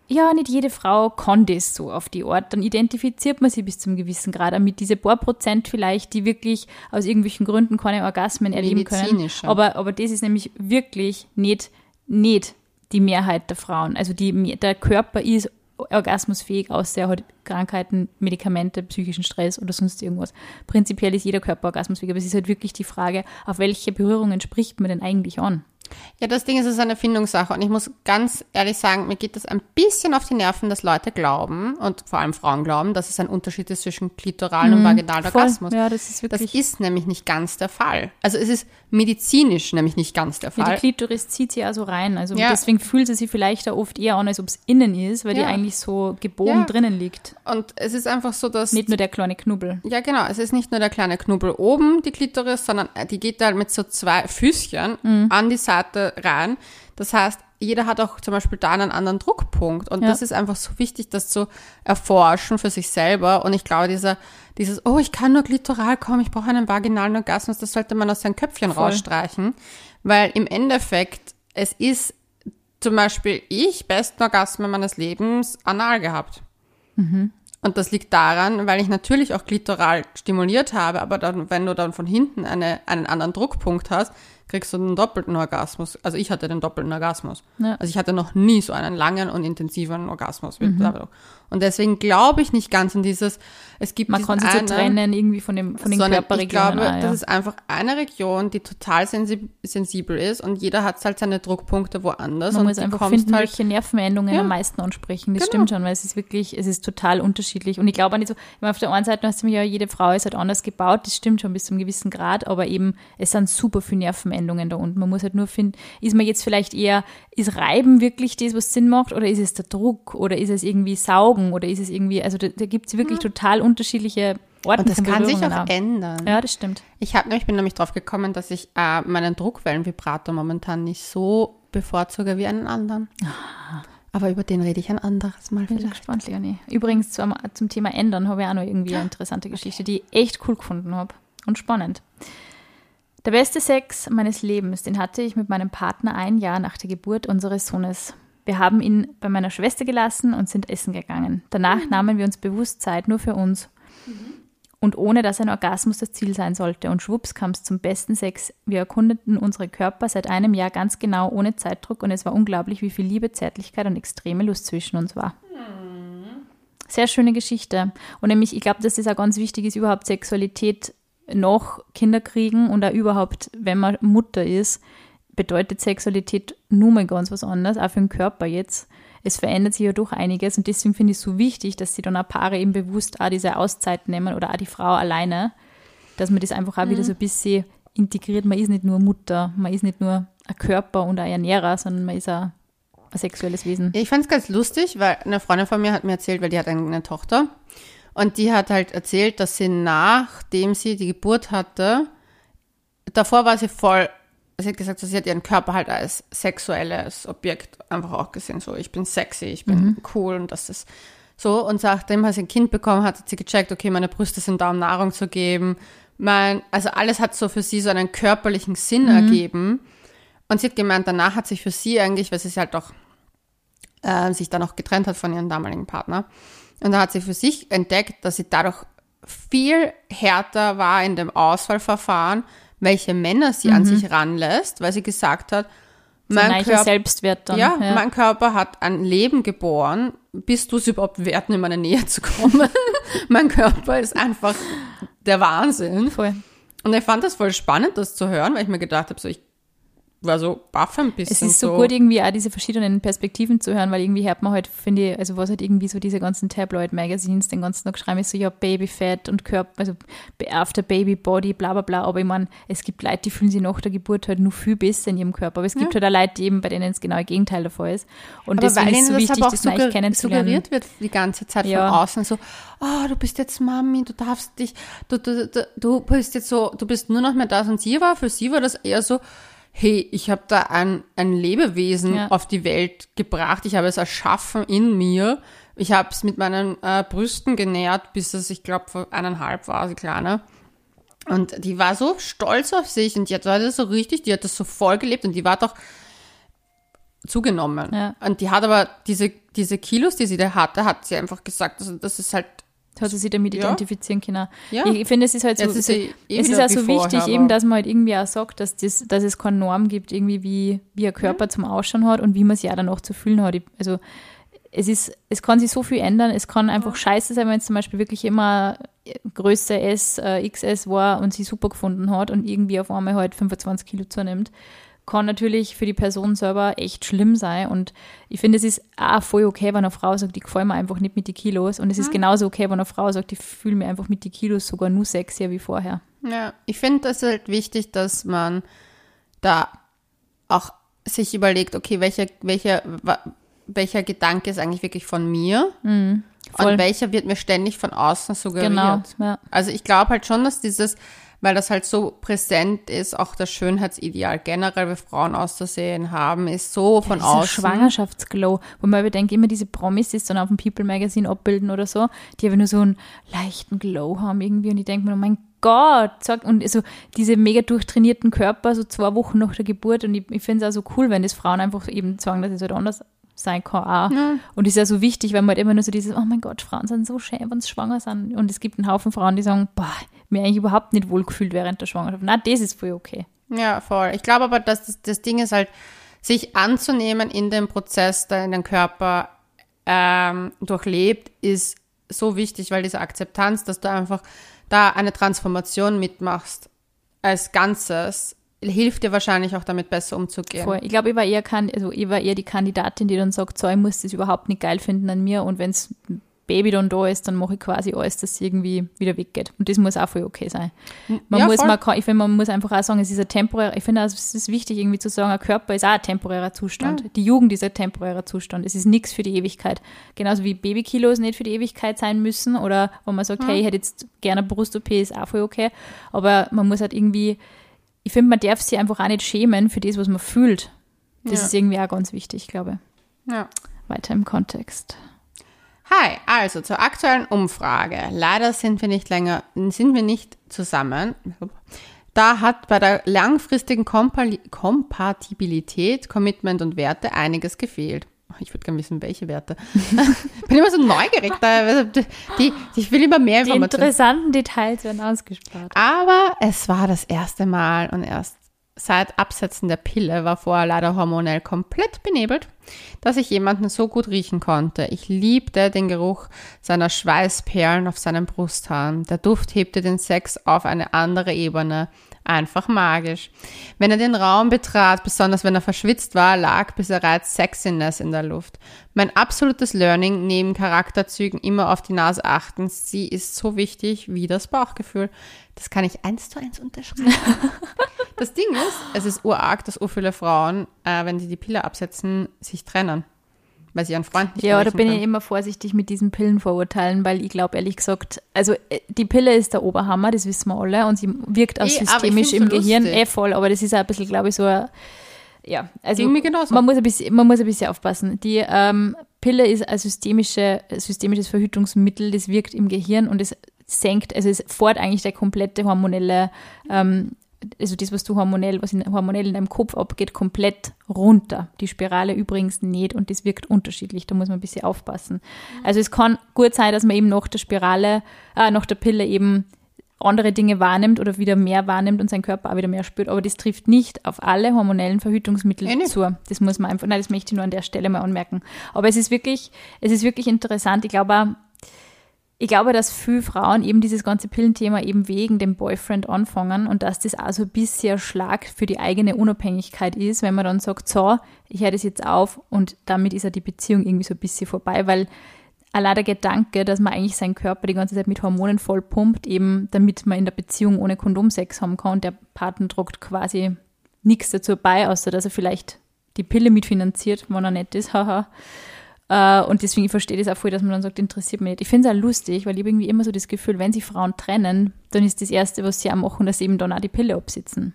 ja, nicht jede Frau kann das so auf die Art. Dann identifiziert man sie bis zum gewissen Grad auch mit diese paar Prozent vielleicht, die wirklich aus irgendwelchen Gründen keine Orgasmen erleben können. Aber, aber das ist nämlich wirklich nicht, nicht die Mehrheit der Frauen. Also die, der Körper ist orgasmusfähig, außer er hat Krankheiten, Medikamente, psychischen Stress oder sonst irgendwas. Prinzipiell ist jeder Körper orgasmusfähig, aber es ist halt wirklich die Frage, auf welche Berührungen spricht man denn eigentlich an? Ja, das Ding ist, es ist eine Findungssache und ich muss ganz ehrlich sagen, mir geht das ein bisschen auf die Nerven, dass Leute glauben und vor allem Frauen glauben, dass es ein Unterschied ist zwischen klitoralen und vaginalen Mhm. Orgasmus. Ja, das ist Das wirklich. ist nämlich nicht ganz der Fall. Also es ist medizinisch nämlich nicht ganz der Ja, die Fall. Klitoris zieht sie also rein. Also Ja. deswegen fühlt sie sich vielleicht da oft eher an, als ob es innen ist, weil die Ja. eigentlich so gebogen drinnen liegt. Und es ist einfach so, dass Nicht nur der kleine Knubbel. Ja, genau. Es ist nicht nur der kleine Knubbel oben, die Klitoris, sondern äh, die geht da mit so zwei Füßchen Mhm. an die Seite rein. Das heißt, jeder hat auch zum Beispiel da einen anderen Druckpunkt. Und Ja. das ist einfach so wichtig, das zu erforschen für sich selber. Und ich glaube, dieser, dieses, oh, ich kann nur klitoral kommen, ich brauche einen vaginalen Orgasmus, das sollte man aus seinem Köpfchen Voll. rausstreichen. Weil im Endeffekt, es ist zum Beispiel ich besten Orgasmen meines Lebens anal gehabt. Und das liegt daran, weil ich natürlich auch klitoral stimuliert habe, aber dann, wenn du dann von hinten eine, einen anderen Druckpunkt hast, kriegst du einen doppelten Orgasmus. Also ich hatte den doppelten Orgasmus. Ja. Also ich hatte noch nie so einen langen und intensiven Orgasmus. Blablabla. Und deswegen glaube ich nicht ganz an dieses, es gibt Man kann sich so einen- trennen irgendwie von, dem, von den sondern ich Körperregionen. glaube, auch, ja. das ist einfach eine Region, die total sensi sensibel ist und jeder hat halt seine Druckpunkte woanders. Man und muss einfach finden, halt, welche Nervenendungen Ja. am meisten ansprechen. Das Genau. stimmt schon, weil es ist wirklich, es ist total unterschiedlich. Und ich glaube auch nicht so, meine, auf der einen Seite hast du mir ja, jede Frau ist halt anders gebaut, das stimmt schon bis zu einem gewissen Grad, aber eben, es sind super viele Nervenendungen da unten. Man muss halt nur finden, ist man jetzt vielleicht eher, ist Reiben wirklich das, was Sinn macht, oder ist es der Druck, oder ist es irgendwie Saugen, oder ist es irgendwie, also da, da gibt es wirklich total unterschiedliche Orten und das kann sich Berührungen auch ändern. Ja, das stimmt. Ich habe nämlich bin nämlich drauf gekommen, dass ich äh, meinen Druckwellenvibrator momentan nicht so bevorzuge wie einen anderen. Aber über den rede ich ein anderes Mal Bin ich vielleicht. gespannt, Leonie. Übrigens zum, zum Thema Ändern habe ich auch noch irgendwie eine interessante Geschichte, die ich echt cool gefunden habe und spannend. Der beste Sex meines Lebens, den hatte ich mit meinem Partner ein Jahr nach der Geburt unseres Sohnes. Wir haben ihn bei meiner Schwester gelassen und sind essen gegangen. Danach nahmen wir uns bewusst Zeit nur für uns. Und ohne dass ein Orgasmus das Ziel sein sollte. Und schwupps kam es zum besten Sex. Wir erkundeten unsere Körper seit einem Jahr ganz genau, ohne Zeitdruck. Und es war unglaublich, wie viel Liebe, Zärtlichkeit und extreme Lust zwischen uns war. Sehr schöne Geschichte. Und nämlich, ich glaube, dass das auch ganz wichtig ist, überhaupt Sexualität noch Kinder kriegen und auch überhaupt, wenn man Mutter ist, bedeutet Sexualität nun mal ganz was anderes, auch für den Körper jetzt. Es verändert sich ja doch einiges und deswegen finde ich es so wichtig, dass sie dann auch Paare eben bewusst auch diese Auszeit nehmen oder auch die Frau alleine, dass man das einfach auch wieder so ein bisschen integriert. Man ist nicht nur Mutter, man ist nicht nur ein Körper und ein Ernährer, sondern man ist auch ein sexuelles Wesen. Ich fand es ganz lustig, weil eine Freundin von mir hat mir erzählt, weil die hat eine Tochter. Und die hat halt erzählt, dass sie nachdem sie die Geburt hatte, davor war sie voll, sie hat gesagt, sie hat ihren Körper halt als sexuelles Objekt einfach auch gesehen. So, ich bin sexy, ich bin cool und das ist so. Und nachdem sie ein Kind bekommen hat, hat sie gecheckt, okay, meine Brüste sind da, um Nahrung zu geben. Mein, also alles hat so für sie so einen körperlichen Sinn ergeben. Und sie hat gemeint, danach hat sich für sie eigentlich, weil sie sich halt doch äh, sich dann auch getrennt hat von ihrem damaligen Partner. Und da hat sie für sich entdeckt, dass sie dadurch viel härter war in dem Auswahlverfahren, welche Männer sie an sich ranlässt, weil sie gesagt hat, mein Körper, Selbstwert dann. ja, mein Körper hat ein Leben geboren. Bist du es überhaupt wert, in meine Nähe zu kommen? mein Körper ist einfach der Wahnsinn. voll. Und ich fand das voll spannend, das zu hören, weil ich mir gedacht habe, so ich war so baff ein bisschen. Es ist so, gut, irgendwie auch diese verschiedenen Perspektiven zu hören, weil irgendwie hört man halt, finde ich, also was halt irgendwie so diese ganzen Tabloid-Magazines den ganzen Tag schreiben, ist so, ja, Babyfett und Körper, also after Baby Body, bla bla bla. Aber ich meine, es gibt Leute, die fühlen sich nach der Geburt halt nur viel besser in ihrem Körper. Aber es gibt halt auch Leute, die eben, bei denen das genaue Gegenteil davon ist. Und Aber deswegen ist es so das wichtig, aber auch das neu sugger kennenzulernen. suggeriert wird die ganze Zeit Ja. von außen so, oh, du bist jetzt Mami, du darfst dich, du, du, du, du bist jetzt so, du bist nur noch mehr das und sie war, für sie war das eher so, hey, ich habe da ein, ein Lebewesen Ja. auf die Welt gebracht, ich habe es erschaffen in mir, ich habe es mit meinen äh, Brüsten genährt, bis es, ich glaube, vor eineinhalb war, sie kleiner. Und die war so stolz auf sich und die hat das so richtig, die hat das so voll gelebt und die war doch zugenommen. Ja. Und die hat aber diese, diese Kilos, die sie da hatte, hat sie einfach gesagt, also das ist halt, hat sie sich damit Ja. identifizieren können. Ja. Ich, finde, es ist halt so, Jetzt ist so eh es ist auch so wichtig, vorher, eben, dass man halt irgendwie auch sagt, dass, das, dass es keine Norm gibt, irgendwie wie, wie ein Körper zum Ausschauen hat und wie man sich auch danach zu fühlen hat. Ich, also es ist, es kann sich so viel ändern, es kann einfach scheiße sein, wenn es zum Beispiel wirklich immer Größe S, äh, XS war und sie super gefunden hat und irgendwie auf einmal halt 25 Kilo zunimmt. Kann natürlich für die Person selber echt schlimm sein und ich finde, es ist auch voll okay, wenn eine Frau sagt, ich gefällt mir einfach nicht mit den Kilos und es ist genauso okay, wenn eine Frau sagt, ich fühle mich einfach mit den Kilos sogar nur sexier wie vorher. ja, ich finde es halt wichtig, dass man da auch sich überlegt, okay, welcher, welcher, welcher Gedanke ist eigentlich wirklich von mir Mhm. und welcher wird mir ständig von außen suggeriert. Genau, ja. Also ich glaube halt schon, dass dieses, weil das halt so präsent ist, auch das Schönheitsideal generell, wie Frauen auszusehen haben, ist so von Dieser außen. Schwangerschaftsglow, wo man überdenkt, immer diese Promis, die es dann auf dem People Magazine abbilden oder so, die aber nur so einen leichten Glow haben irgendwie und ich denke mir, oh mein Gott, sag, und so diese mega durchtrainierten Körper, so zwei Wochen nach der Geburt und ich, ich finde es auch so cool, wenn das Frauen einfach eben sagen, dass es halt anders sein kann auch. Und ist ja so wichtig, weil man halt immer nur so dieses, oh mein Gott, Frauen sind so schön, wenn sie schwanger sind. Und es gibt einen Haufen Frauen, die sagen, boah, mir eigentlich überhaupt nicht wohlgefühlt während der Schwangerschaft. Na, das ist voll okay. Ja, voll. Ich glaube aber, dass das, das Ding ist halt, sich anzunehmen in dem Prozess, der in den Körper ähm, durchlebt, ist so wichtig, weil diese Akzeptanz, dass du einfach da eine Transformation mitmachst als Ganzes, hilft dir wahrscheinlich auch damit besser umzugehen. Voll. Ich glaube, ich war eher kan also ich war eher die Kandidatin, die dann sagt, so, ich muss das überhaupt nicht geil finden an mir und wenns Baby dann da ist, dann mache ich quasi alles, dass es irgendwie wieder weggeht. Und das muss auch voll okay sein. Man Ja, muss, voll. man kann, ich finde, man muss einfach auch sagen, es ist ein temporärer, ich finde, auch, es ist wichtig irgendwie zu sagen, ein Körper ist auch ein temporärer Zustand. Die Jugend ist ein temporärer Zustand. Es ist nichts für die Ewigkeit. Genauso wie Babykilos nicht für die Ewigkeit sein müssen oder wenn man sagt, hey, ich hätte jetzt gerne Brust-OP, ist auch voll okay. Aber man muss halt irgendwie, ich finde, man darf sich einfach auch nicht schämen für das, was man fühlt. Das Ja. ist irgendwie auch ganz wichtig, glaube Ja. ich. Weiter im Kontext. Hi, also zur aktuellen Umfrage. Leider sind wir nicht länger, sind wir nicht zusammen. Da hat bei der langfristigen Kompa- Kompatibilität, Commitment und Werte einiges gefehlt. Ich würde gerne wissen, welche Werte. Bin immer so neugierig. Da, die, die, ich will immer mehr Die interessanten Details werden ausgespart. Aber es war das erste Mal und erst seit Absetzen der Pille war vorher leider hormonell komplett benebelt, dass ich jemanden so gut riechen konnte. Ich liebte den Geruch seiner Schweißperlen auf seinen Brusthaaren. Der Duft hebte den Sex auf eine andere Ebene. Einfach magisch. Wenn er den Raum betrat, besonders wenn er verschwitzt war, lag bereits Sexiness in der Luft. Mein absolutes Learning, neben Charakterzügen immer auf die Nase achten. Sie ist so wichtig wie das Bauchgefühl. Das kann ich eins zu eins unterschreiben. das Ding ist, es ist urarg, dass ur viele Frauen, äh, wenn sie die Pille absetzen, sich trennen weil sie ihren Freund nicht Ja, da bin können. ich immer vorsichtig mit diesen Pillenvorurteilen, weil ich glaube ehrlich gesagt, also äh, die Pille ist der Oberhammer, das wissen wir alle, und sie wirkt auch Eh, systemisch im so Gehirn, eh voll, aber das ist auch ein bisschen, glaube ich, so ein, ja, also man muss ein bisschen, man muss ein bisschen aufpassen. Die ähm, Pille ist ein systemische, systemisches Verhütungsmittel, das wirkt im Gehirn und es senkt, also es fordert eigentlich der komplette hormonelle, ähm, also das, was du hormonell, was in, hormonell in deinem Kopf abgeht, komplett runter. Die Spirale übrigens nicht und das wirkt unterschiedlich, da muss man ein bisschen aufpassen. Also es kann gut sein, dass man eben nach der Spirale, äh, nach der Pille eben andere Dinge wahrnimmt oder wieder mehr wahrnimmt und sein Körper auch wieder mehr spürt. Aber das trifft nicht auf alle hormonellen Verhütungsmittel nicht. zu. Das muss man einfach, nein, das möchte ich nur an der Stelle mal anmerken. Aber es ist wirklich, es ist wirklich interessant. Ich glaube auch, ich glaube, dass viele Frauen eben dieses ganze Pillenthema eben wegen dem Boyfriend anfangen und dass das auch so ein bisschen Schlag für die eigene Unabhängigkeit ist, wenn man dann sagt, so, ich höre das jetzt auf und damit ist ja die Beziehung irgendwie so ein bisschen vorbei, weil allein der Gedanke, dass man eigentlich seinen Körper die ganze Zeit mit Hormonen vollpumpt, eben damit man in der Beziehung ohne Kondom Sex haben kann und der Partner tragt quasi nichts dazu bei, außer dass er vielleicht die Pille mitfinanziert, wenn er nett ist, haha. Äh, Und deswegen, ich verstehe das auch voll, dass man dann sagt, interessiert mich nicht. Ich finde es auch lustig, weil ich habe irgendwie immer so das Gefühl, wenn sich Frauen trennen, dann ist das Erste, was sie auch machen, dass sie eben dann auch die Pille absitzen.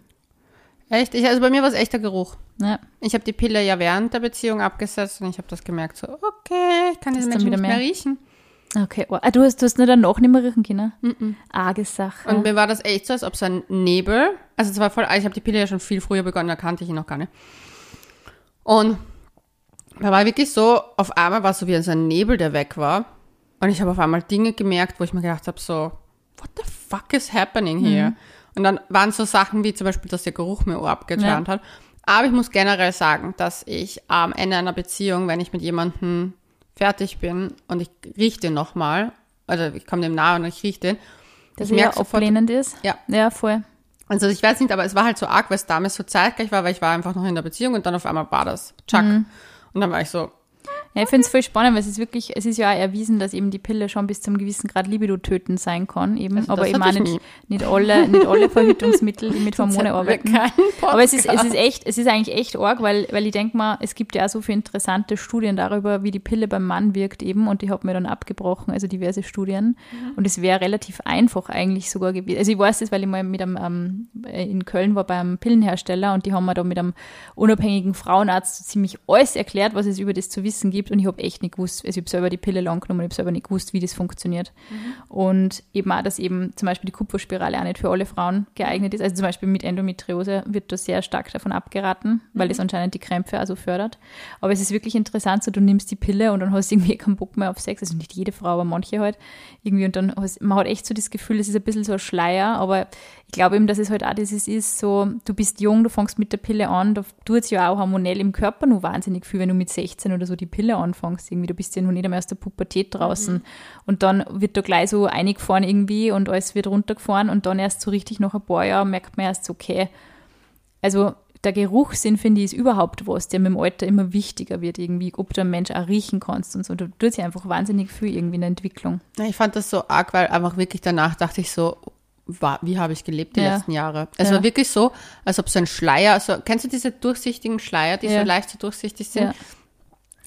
Echt? Ich, also bei mir war es echt der Geruch. Ja. Ich habe die Pille ja während der Beziehung abgesetzt und ich habe das gemerkt, so, okay, ich kann Das diese Menschen nicht mehr mehr. riechen. Okay, oh. ah, du hast, du hast nur danach nicht mehr riechen können? Arge Sache. Und mir war das echt so, als ob so ein Nebel, also es war voll, ich habe die Pille ja schon viel früher begonnen, da kannte ich ihn noch gar nicht. Und da war wirklich so, auf einmal war es so wie so ein Nebel, der weg war. Und ich habe auf einmal Dinge gemerkt, wo ich mir gedacht habe, so, what the fuck is happening here? Und dann waren so Sachen wie zum Beispiel, dass der Geruch mir Ohr abgeturnt hat. Aber ich muss generell sagen, dass ich am Ende einer Beziehung, wenn ich mit jemandem fertig bin und ich rieche den nochmal, also ich komme dem nahe und ich rieche den, dass ich er ja sofort, ablehnend ist? Ja. Ja, voll. also ich weiß nicht, aber es war halt so arg, weil es damals so zeitgleich war, weil ich war einfach noch in der Beziehung und dann auf einmal war das. Chuck. Mhm. Und dann war ich so, Ja, ich finde es voll spannend, weil es ist wirklich, es ist ja auch erwiesen, dass eben die Pille schon bis zum gewissen Grad Libido töten sein kann, eben, Also aber eben auch nicht, nicht alle, nicht alle Verhütungsmittel, die mit Hormone arbeiten. Aber es ist, es ist echt, es ist eigentlich echt arg, weil, weil ich denke mal, es gibt ja auch so viele interessante Studien darüber, wie die Pille beim Mann wirkt eben und die habe mir dann abgebrochen, also diverse Studien. Und es wäre relativ einfach eigentlich sogar gewesen. Also ich weiß das, weil ich mal mit einem, ähm, in Köln war beim Pillenhersteller und die haben mir da mit einem unabhängigen Frauenarzt so ziemlich alles erklärt, was es über das zu wissen gibt und ich habe echt nicht gewusst, also ich habe selber die Pille lang genommen, ich habe selber nicht gewusst, wie das funktioniert. Und eben auch, dass eben zum Beispiel die Kupferspirale auch nicht für alle Frauen geeignet ist. Also zum Beispiel mit Endometriose wird da sehr stark davon abgeraten, weil das anscheinend die Krämpfe also fördert. Aber es ist wirklich interessant, so du nimmst die Pille und dann hast du irgendwie keinen Bock mehr auf Sex. Also nicht jede Frau, aber manche halt. Irgendwie und dann hast, man hat echt so das Gefühl, das ist ein bisschen so ein Schleier, aber ich glaube eben, dass es halt auch dieses ist, so du bist jung, du fängst mit der Pille an, da tut es ja auch hormonell im Körper nur wahnsinnig viel, wenn du mit 16 oder so die Pille anfängst. Irgendwie, du bist ja noch nicht einmal aus der Pubertät draußen. Und dann wird da gleich so eingefahren irgendwie und alles wird runtergefahren und dann erst so richtig nach ein paar Jahren merkt man erst so, okay, also der Geruchssinn, finde ich, ist überhaupt was, der mit dem Alter immer wichtiger wird, irgendwie, ob du einen Mensch auch riechen kannst und so. Du tust ja einfach wahnsinnig viel irgendwie in der Entwicklung. ich fand das so arg, weil einfach wirklich danach dachte ich so, wa- wie habe ich gelebt die Ja. letzten Jahre? Es Ja. war wirklich so, als ob so ein Schleier, so, kennst du diese durchsichtigen Schleier, die Ja. so leicht so durchsichtig sind?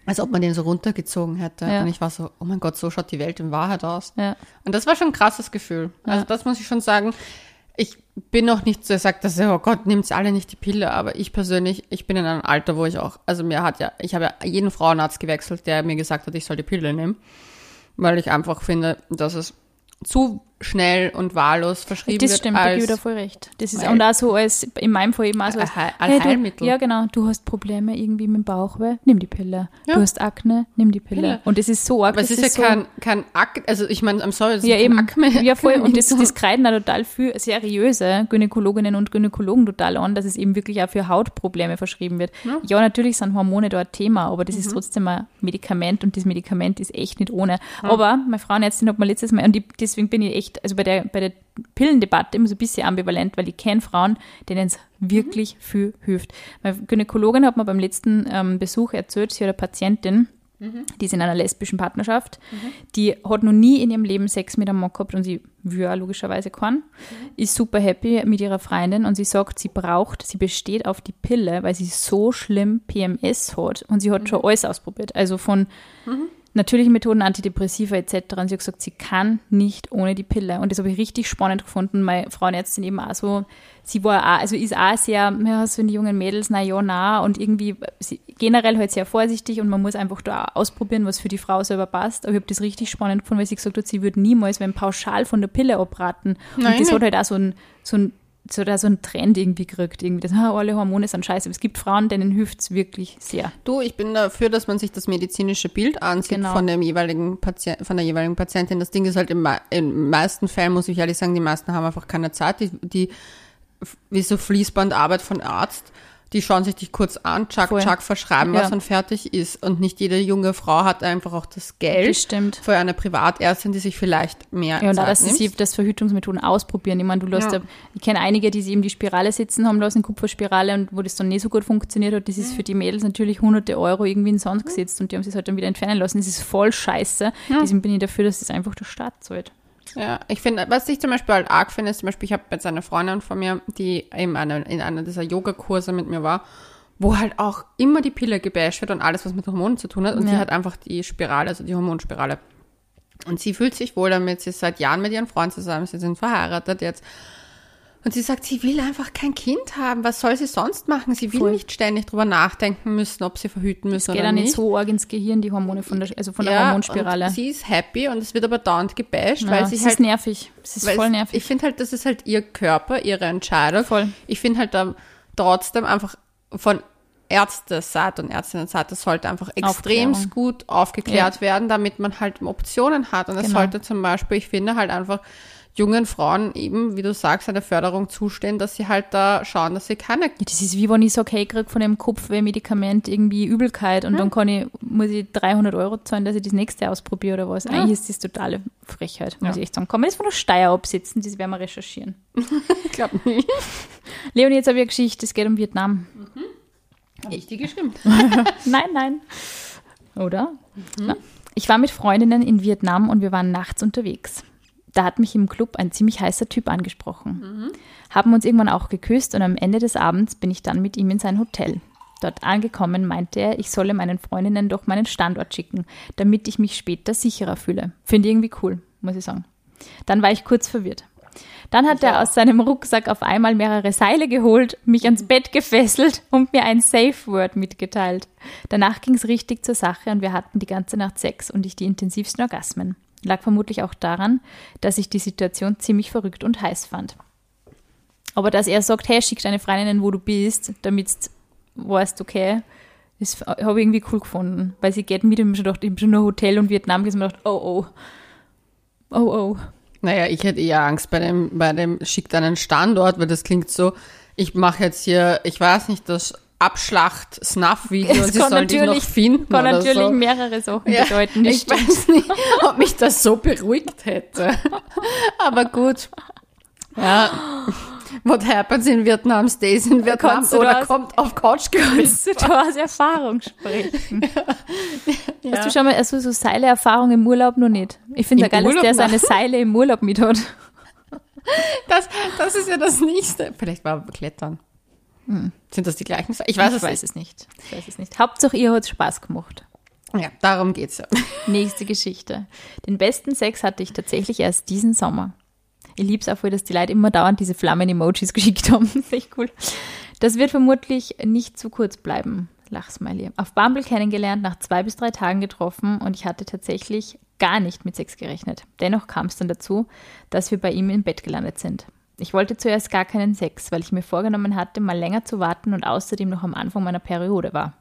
Als ob man den so runtergezogen hätte. Und ich war so, oh mein Gott, so schaut die Welt in Wahrheit aus. Und das war schon ein krasses Gefühl. Also das muss ich schon sagen. Ich bin noch nicht so, sagt, dass, oh Gott, nimmt's alle nicht die Pille, aber ich persönlich, ich bin in einem Alter, wo ich auch, also mir hat ja, ich habe ja jeden Frauenarzt gewechselt, der mir gesagt hat, ich soll die Pille nehmen, weil ich einfach finde, dass es zu schnell und wahllos verschrieben Das wird stimmt, da gebe ich dir voll recht. Das ist und auch so als, in meinem Fall eben auch so als, Heil- du, Heilmittel. ja genau, du hast Probleme irgendwie mit dem Bauchweh, nimm die Pille. Ja. Du hast Akne, nimm die Pille. Pille. Und das ist so arg. aber es das ist, so, ja kein, kein Akne, also ich meine, I'm sorry, es ja, ist eben. Akne. Ja, voll. Und das, so. das kreiden auch total viel seriöse Gynäkologinnen und Gynäkologen total an, dass es eben wirklich auch für Hautprobleme verschrieben wird. Ja, natürlich sind Hormone da ein Thema, aber das Mhm. ist trotzdem ein Medikament und das Medikament ist echt nicht ohne. Aber meine Frauenärztin hat mir letztes Mal, und ich, deswegen bin ich echt echt, also bei der, bei der Pillendebatte immer so ein bisschen ambivalent, weil ich kenne Frauen, denen es wirklich Mhm. viel hilft. Meine Gynäkologin hat mir beim letzten ähm, Besuch erzählt, sie hat eine Patientin, Mhm. die ist in einer lesbischen Partnerschaft, die hat noch nie in ihrem Leben Sex mit einem Mann gehabt und sie will logischerweise keinen, ist super happy mit ihrer Freundin und sie sagt, sie braucht, sie besteht auf die Pille, weil sie so schlimm PMS hat und sie hat schon alles ausprobiert. Also von natürlichen Methoden, Antidepressiva etc. Und sie hat gesagt, sie kann nicht ohne die Pille. Und das habe ich richtig spannend gefunden. Meine Frauenärztin eben auch so, sie war auch, also ist auch sehr, ja, so die jungen Mädels, na ja, na, und irgendwie sie, generell halt sehr vorsichtig und man muss einfach da ausprobieren, was für die Frau selber passt. Aber ich habe das richtig spannend gefunden, weil sie gesagt hat, sie würde niemals, wenn pauschal von der Pille abraten. Nein, und das nein. hat halt auch so ein, so ein so, da so ein Trend irgendwie gekriegt, irgendwie, das, ah, alle Hormone sind scheiße. Aber es gibt Frauen, denen hilft es wirklich sehr. Du, ich bin dafür, dass man sich das medizinische Bild ansieht Genau. von dem jeweiligen Patient, von der jeweiligen Patientin. Das Ding ist halt im, in meisten Fällen, muss ich ehrlich sagen, die meisten haben einfach keine Zeit. Die, die wie so Fließbandarbeit von Arzt, die schauen sich dich kurz an, tschack, Voll. tschack, verschreiben was Ja. und fertig ist. Und nicht jede junge Frau hat einfach auch das Geld Das stimmt. für eine Privatärztin, die sich vielleicht mehr Ja, und dass sie das Verhütungsmethoden ausprobieren. Ich meine, du lässt Ja. ja. ich kenne einige, die sie eben die Spirale sitzen haben lassen, Kupferspirale, und wo das dann nicht so gut funktioniert hat, das ist für die Mädels natürlich hunderte Euro irgendwie in den Sand gesetzt und die haben sich halt dann wieder entfernen lassen. Das ist voll scheiße. Deswegen bin ich dafür, dass das einfach der Staat zahlt. Ja, ich finde, was ich zum Beispiel halt arg finde, ist zum Beispiel, ich habe jetzt eine Freundin von mir, die eben eine, in einer dieser Yogakurse mit mir war, wo halt auch immer die Pille gebasht wird und alles, was mit Hormonen zu tun hat. Und sie Ja. hat einfach die Spirale, also die Hormonspirale. Und sie fühlt sich wohl damit, sie ist seit Jahren mit ihrem Freund zusammen, sie sind verheiratet jetzt. Und sie sagt, sie will einfach kein Kind haben. Was soll sie sonst machen? Sie will Voll. nicht ständig drüber nachdenken müssen, ob sie verhüten müssen Es geht oder auch nicht nicht. so arg ins Gehirn, die Hormone von der, also von der Ja, Hormonspirale. Und sie ist happy und es wird aber dauernd gebasht, ja, weil es sie ist halt nervig. Es ist voll es- nervig. Ich finde halt, das ist halt ihr Körper, ihre Entscheidung. Voll. Ich finde halt da trotzdem einfach von Ärzteseite und Ärztinnenseite sollte einfach extrem gut aufgeklärt werden, damit man halt Optionen hat. Und es Genau. sollte zum Beispiel, ich finde halt einfach jungen Frauen eben, wie du sagst, eine Förderung zustehen, dass sie halt da schauen, dass sie keine Ja, das ist wie wenn ich sage, hey, ich krieg von dem Kopfwehmedikament irgendwie Übelkeit und dann kann ich, muss ich 300 Euro zahlen, dass ich das nächste ausprobiere oder was. Eigentlich ist das totale Frechheit, muss Ja. ich echt sagen. Kann man das von der Steuer absetzen, das werden wir recherchieren. Ich glaube nicht. Leonie, jetzt habe ich eine Geschichte, es geht um Vietnam. Habe ich die geschrieben? Nein, nein. Oder? Na, ich war mit Freundinnen in Vietnam und wir waren nachts unterwegs. Da hat mich im Club ein ziemlich heißer Typ angesprochen. Haben uns irgendwann auch geküsst und am Ende des Abends bin ich dann mit ihm in sein Hotel. Dort angekommen meinte er, ich solle meinen Freundinnen doch meinen Standort schicken, damit ich mich später sicherer fühle. Finde ich irgendwie cool, muss ich sagen. Dann war ich kurz verwirrt. Dann hat er aus seinem Rucksack auf einmal mehrere Seile geholt, mich ans Bett gefesselt und mir ein Safe Word mitgeteilt. Danach ging es richtig zur Sache und wir hatten die ganze Nacht Sex und ich die intensivsten Orgasmen. Lag vermutlich auch daran, dass ich die Situation ziemlich verrückt und heiß fand. Aber dass er sagt, hey, schick deine Freundinnen, wo du bist, damit du weißt, okay, das habe ich irgendwie cool gefunden. Weil sie geht mit ihm schon gedacht, ich bin schon ein Hotel und Vietnam gesehen und gedacht, oh oh. Oh oh. Naja, ich hätte eher Angst bei dem, bei dem schickt einen Standort, weil das klingt so, ich mache jetzt hier, ich weiß nicht, das Abschlacht-Snuff-Video und Es sie sollen dich noch natürlich- finden Kann oder natürlich so. mehrere Sachen Ja, bedeuten. ich stimmt. weiß nicht, ob mich das so beruhigt hätte. Aber gut. Ja. What happens in Vietnam stays in Vietnam Kannst oder das- kommt auf Couch. Kannst du da aus Erfahrung sprechen? Ja. Hast du schon mal also so Seile-Erfahrung im Urlaub noch nicht? Ich finde ja geil, dass der seine? Seile im Urlaub mit hat. Das, das ist ja das Nächste. Vielleicht war Klettern. Sind das die gleichen? Ich weiß es weiß es nicht. Ich weiß es nicht. Hauptsache, ihr hat Spaß gemacht. nicht. Ja, darum geht's ja. Nächste Geschichte. Den besten Sex hatte ich tatsächlich erst diesen Sommer. Ich lieb's auch voll, dass die Leute immer dauernd diese Flammen-Emojis geschickt haben. Das ist echt cool. Das wird vermutlich nicht zu kurz bleiben. Lachsmiley. Auf Bumble kennengelernt, nach zwei bis drei Tagen getroffen und ich hatte tatsächlich gar nicht mit Sex gerechnet. Dennoch kam es dann dazu, dass wir bei ihm im Bett gelandet sind. Ich wollte zuerst gar keinen Sex, weil ich mir vorgenommen hatte, mal länger zu warten und außerdem noch am Anfang meiner Periode war.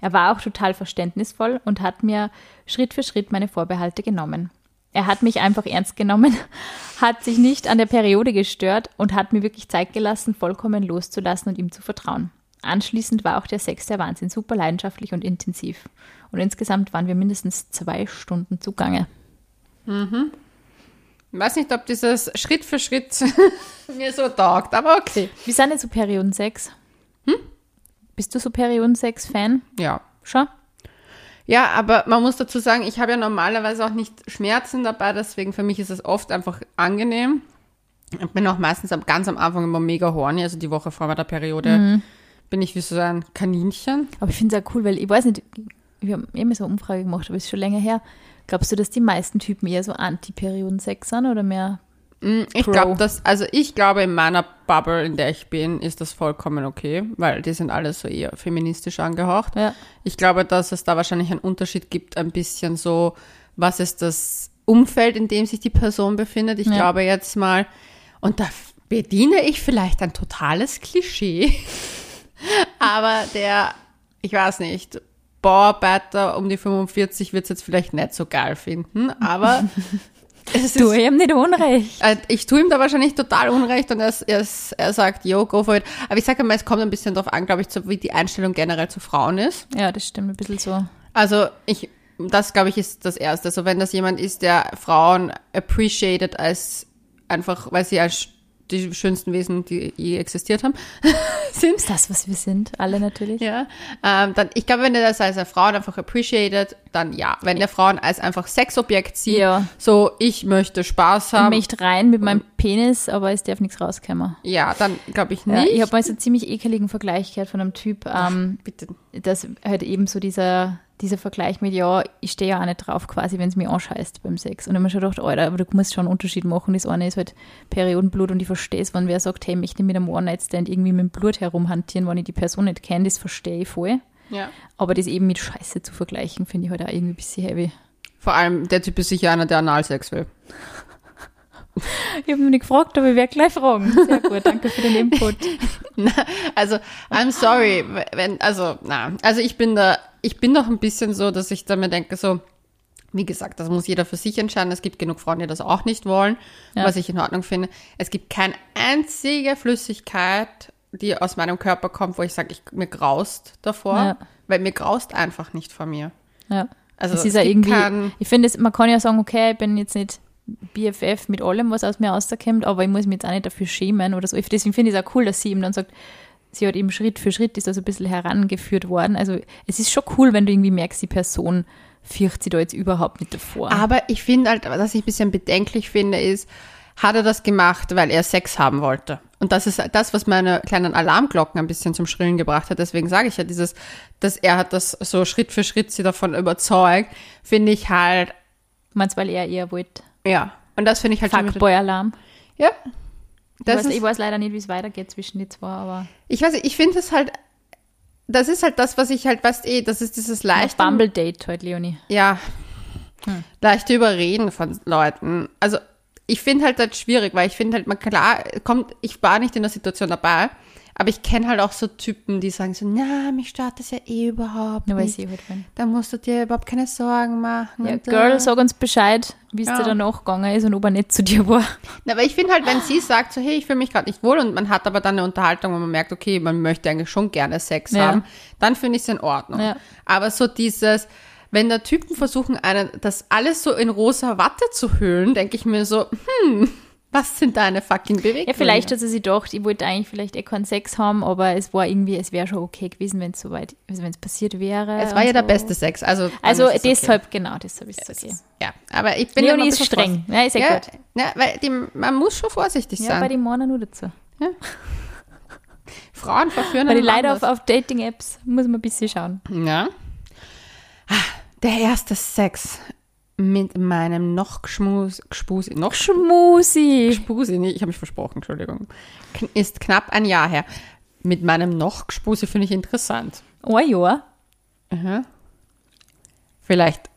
Er war auch total verständnisvoll und hat mir Schritt für Schritt meine Vorbehalte genommen. Er hat mich einfach ernst genommen, hat sich nicht an der Periode gestört und hat mir wirklich Zeit gelassen, vollkommen loszulassen und ihm zu vertrauen. Anschließend war auch der Sex der Wahnsinn, super leidenschaftlich und intensiv. Und insgesamt waren wir mindestens zwei Stunden zugange. Ich weiß nicht, ob dieses Schritt für Schritt mir so taugt, aber okay. Wie sind denn so Periodensex? Hm? Bist du so Periodensex-Fan? Ja. Schon? Ja, aber man muss dazu sagen, ich habe ja normalerweise auch nicht Schmerzen dabei, deswegen für mich ist es oft einfach angenehm. Ich bin auch meistens am, ganz am Anfang immer mega horny, also die Woche vor meiner Periode bin ich wie so ein Kaninchen. Aber ich finde es auch cool, weil ich weiß nicht, wir haben immer so eine Umfrage gemacht, aber es ist schon länger her. Glaubst du, dass die meisten Typen eher so Anti-Periodensex sind oder mehr? Mm, Ich glaube, dass, also ich glaube, in meiner Bubble, in der ich bin, ist das vollkommen okay, weil die sind alle so eher feministisch angehaucht. Ja. Ich glaube, dass es da wahrscheinlich einen Unterschied gibt, ein bisschen so, was ist das Umfeld, in dem sich die Person befindet. Ich Ja. glaube jetzt mal, und da bediene ich vielleicht ein totales Klischee, aber der, ich weiß nicht, Bauarbeiter um die 45 wird es jetzt vielleicht nicht so geil finden, aber es ist habe nicht Unrecht. äh, ich tue ihm da wahrscheinlich total Unrecht und er, er, er sagt, yo, go for it. Aber ich sage mal, es kommt ein bisschen darauf an, glaube ich, so, wie die Einstellung generell zu Frauen ist. Ja, das stimmt, ein bisschen so. Also ich, das glaube ich ist das Erste. So wenn das jemand ist, der Frauen appreciated als einfach, weil sie als die schönsten Wesen, die je existiert haben, sind. Das, was wir sind? Alle natürlich. Ja, ähm, dann, ich glaube, wenn er das als Frauen einfach appreciated, dann ja. Wenn der Frauen als einfach Sexobjekt sieht, Ja. so ich möchte Spaß Ich haben, möchte rein mit meinem Penis, aber es darf nichts rauskommen. ja, dann glaube ich Ja, nicht. ich habe mal so einen ziemlich ekeligen Vergleich gehört von einem Typ, ähm, Bitte. dass halt eben so dieser, dieser Vergleich mit, ja, ich stehe ja auch nicht drauf quasi, wenn es mir anscheißt beim Sex. Und ich habe mir schon gedacht, Alter, aber du musst schon einen Unterschied machen. Das eine ist halt Periodenblut und ich verstehe es, wenn wer sagt, hey, ich möchte mit einem One-Night-Stand irgendwie mit dem Blut herumhantieren, wenn ich die Person nicht kenne, das verstehe ich voll. Ja. Aber das eben mit Scheiße zu vergleichen, finde ich halt auch irgendwie ein bisschen heavy. Vor allem, der Typ ist sicher einer, der Analsex will. Ich habe mich nicht gefragt, aber ich werde gleich fragen. Sehr gut, danke für den Input. Also, I'm sorry, wenn, also, na, also ich bin da, ich bin doch ein bisschen so, dass ich da mir denke, so, wie gesagt, das muss jeder für sich entscheiden. Es gibt genug Frauen, die das auch nicht wollen, Ja. was ich in Ordnung finde. Es gibt keine einzige Flüssigkeit, die aus meinem Körper kommt, wo ich sage, ich, mir graust davor, Ja. weil mir graust einfach nicht vor mir. Ja. Also, es ist ja irgendwie, keinen- ich finde, es- man kann ja sagen, okay, ich bin jetzt nicht BFF mit allem, was aus mir rauskommt, aber ich muss mich jetzt auch nicht dafür schämen oder so. Deswegen finde ich es auch cool, dass sie ihm dann sagt, sie hat eben Schritt für Schritt ist da so ein bisschen herangeführt worden. Also es ist schon cool, wenn du irgendwie merkst, die Person fürchtet sich da jetzt überhaupt nicht davor. Aber ich finde halt, was ich ein bisschen bedenklich finde, ist, hat er das gemacht, weil er Sex haben wollte? Und das ist das, was meine kleinen Alarmglocken ein bisschen zum Schrillen gebracht hat. Deswegen sage ich ja dieses, dass er hat das so Schritt für Schritt sie davon überzeugt, finde ich halt, Meinst weil er eher wollte. ja. Und das finde ich halt Fuckboy-Alarm. Ja. Ich, Das weiß- ist, ich weiß leider nicht, wie es weitergeht zwischen die zwei, aber ich weiß nicht, ich finde es halt, das ist halt das, was ich halt, weißt eh, das ist dieses leichte. Bumble-Date heute, Leonie. ja, leichte Überreden von Leuten. Also ich finde halt das schwierig, weil ich finde halt, man klar, kommt, ich war nicht in der Situation dabei, aber ich kenne halt auch so Typen, die sagen so, na, mich stört das ja eh überhaupt Nur weil nicht. sie halt wollen. Da musst du dir überhaupt keine Sorgen machen. Ja, und, äh. Girl, sag uns Bescheid, wie es Ja. dir danach gegangen ist und ob er nicht zu dir war. Na, aber ich finde halt, wenn sie sagt so, hey, ich fühle mich gerade nicht wohl und man hat aber dann eine Unterhaltung, wo man merkt, okay, man möchte eigentlich schon gerne Sex Ja. haben, dann finde ich es in Ordnung. Ja. Aber so dieses, wenn da Typen versuchen, einen, das alles so in rosa Watte zu hüllen, denke ich mir so, hm, was sind deine fucking Beweggründe? Ja, vielleicht hat sie sich gedacht, ich wollte eigentlich vielleicht eh keinen Sex haben, aber es war irgendwie, es wäre schon okay gewesen, wenn es soweit, also wenn es passiert wäre. Es war ja der so. beste Sex, also. Also ist es okay. deshalb, genau, deshalb ist es okay. Ja, aber ich bin Leonie ist streng. Ja, ist ja, Ja, gut. ja, weil die, man muss schon vorsichtig Ja, bei sein. den Männern nur dazu. Frauen verführen Bei den einen Leuten auf, auf Dating-Apps muss man ein bisschen schauen. Ja. Ah, Der erste Sex mit meinem noch geschmus, gespusi, noch Schmusi. Spusi, nee, ich habe mich versprochen, Entschuldigung, ist knapp ein Jahr her. Mit meinem noch Gespusi finde ich interessant. Ein Jahr. Aha. Vielleicht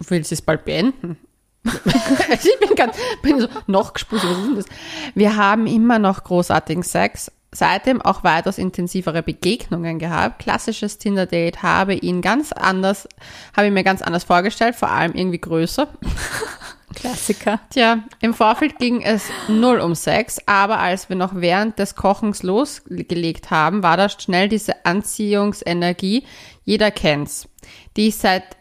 will sie es bald beenden. ich bin ganz, bin so, noch Gespusi, was ist denn das? Wir haben immer noch großartigen Sex. Seitdem auch weitaus intensivere Begegnungen gehabt. Klassisches Tinder-Date habe ihn ganz anders, habe ich mir ganz anders vorgestellt, vor allem irgendwie größer. Klassiker. Tja, im Vorfeld ging es null um Sex, aber als wir noch während des Kochens losgelegt haben, war da schnell diese Anziehungsenergie, jeder kennt's, die ich seit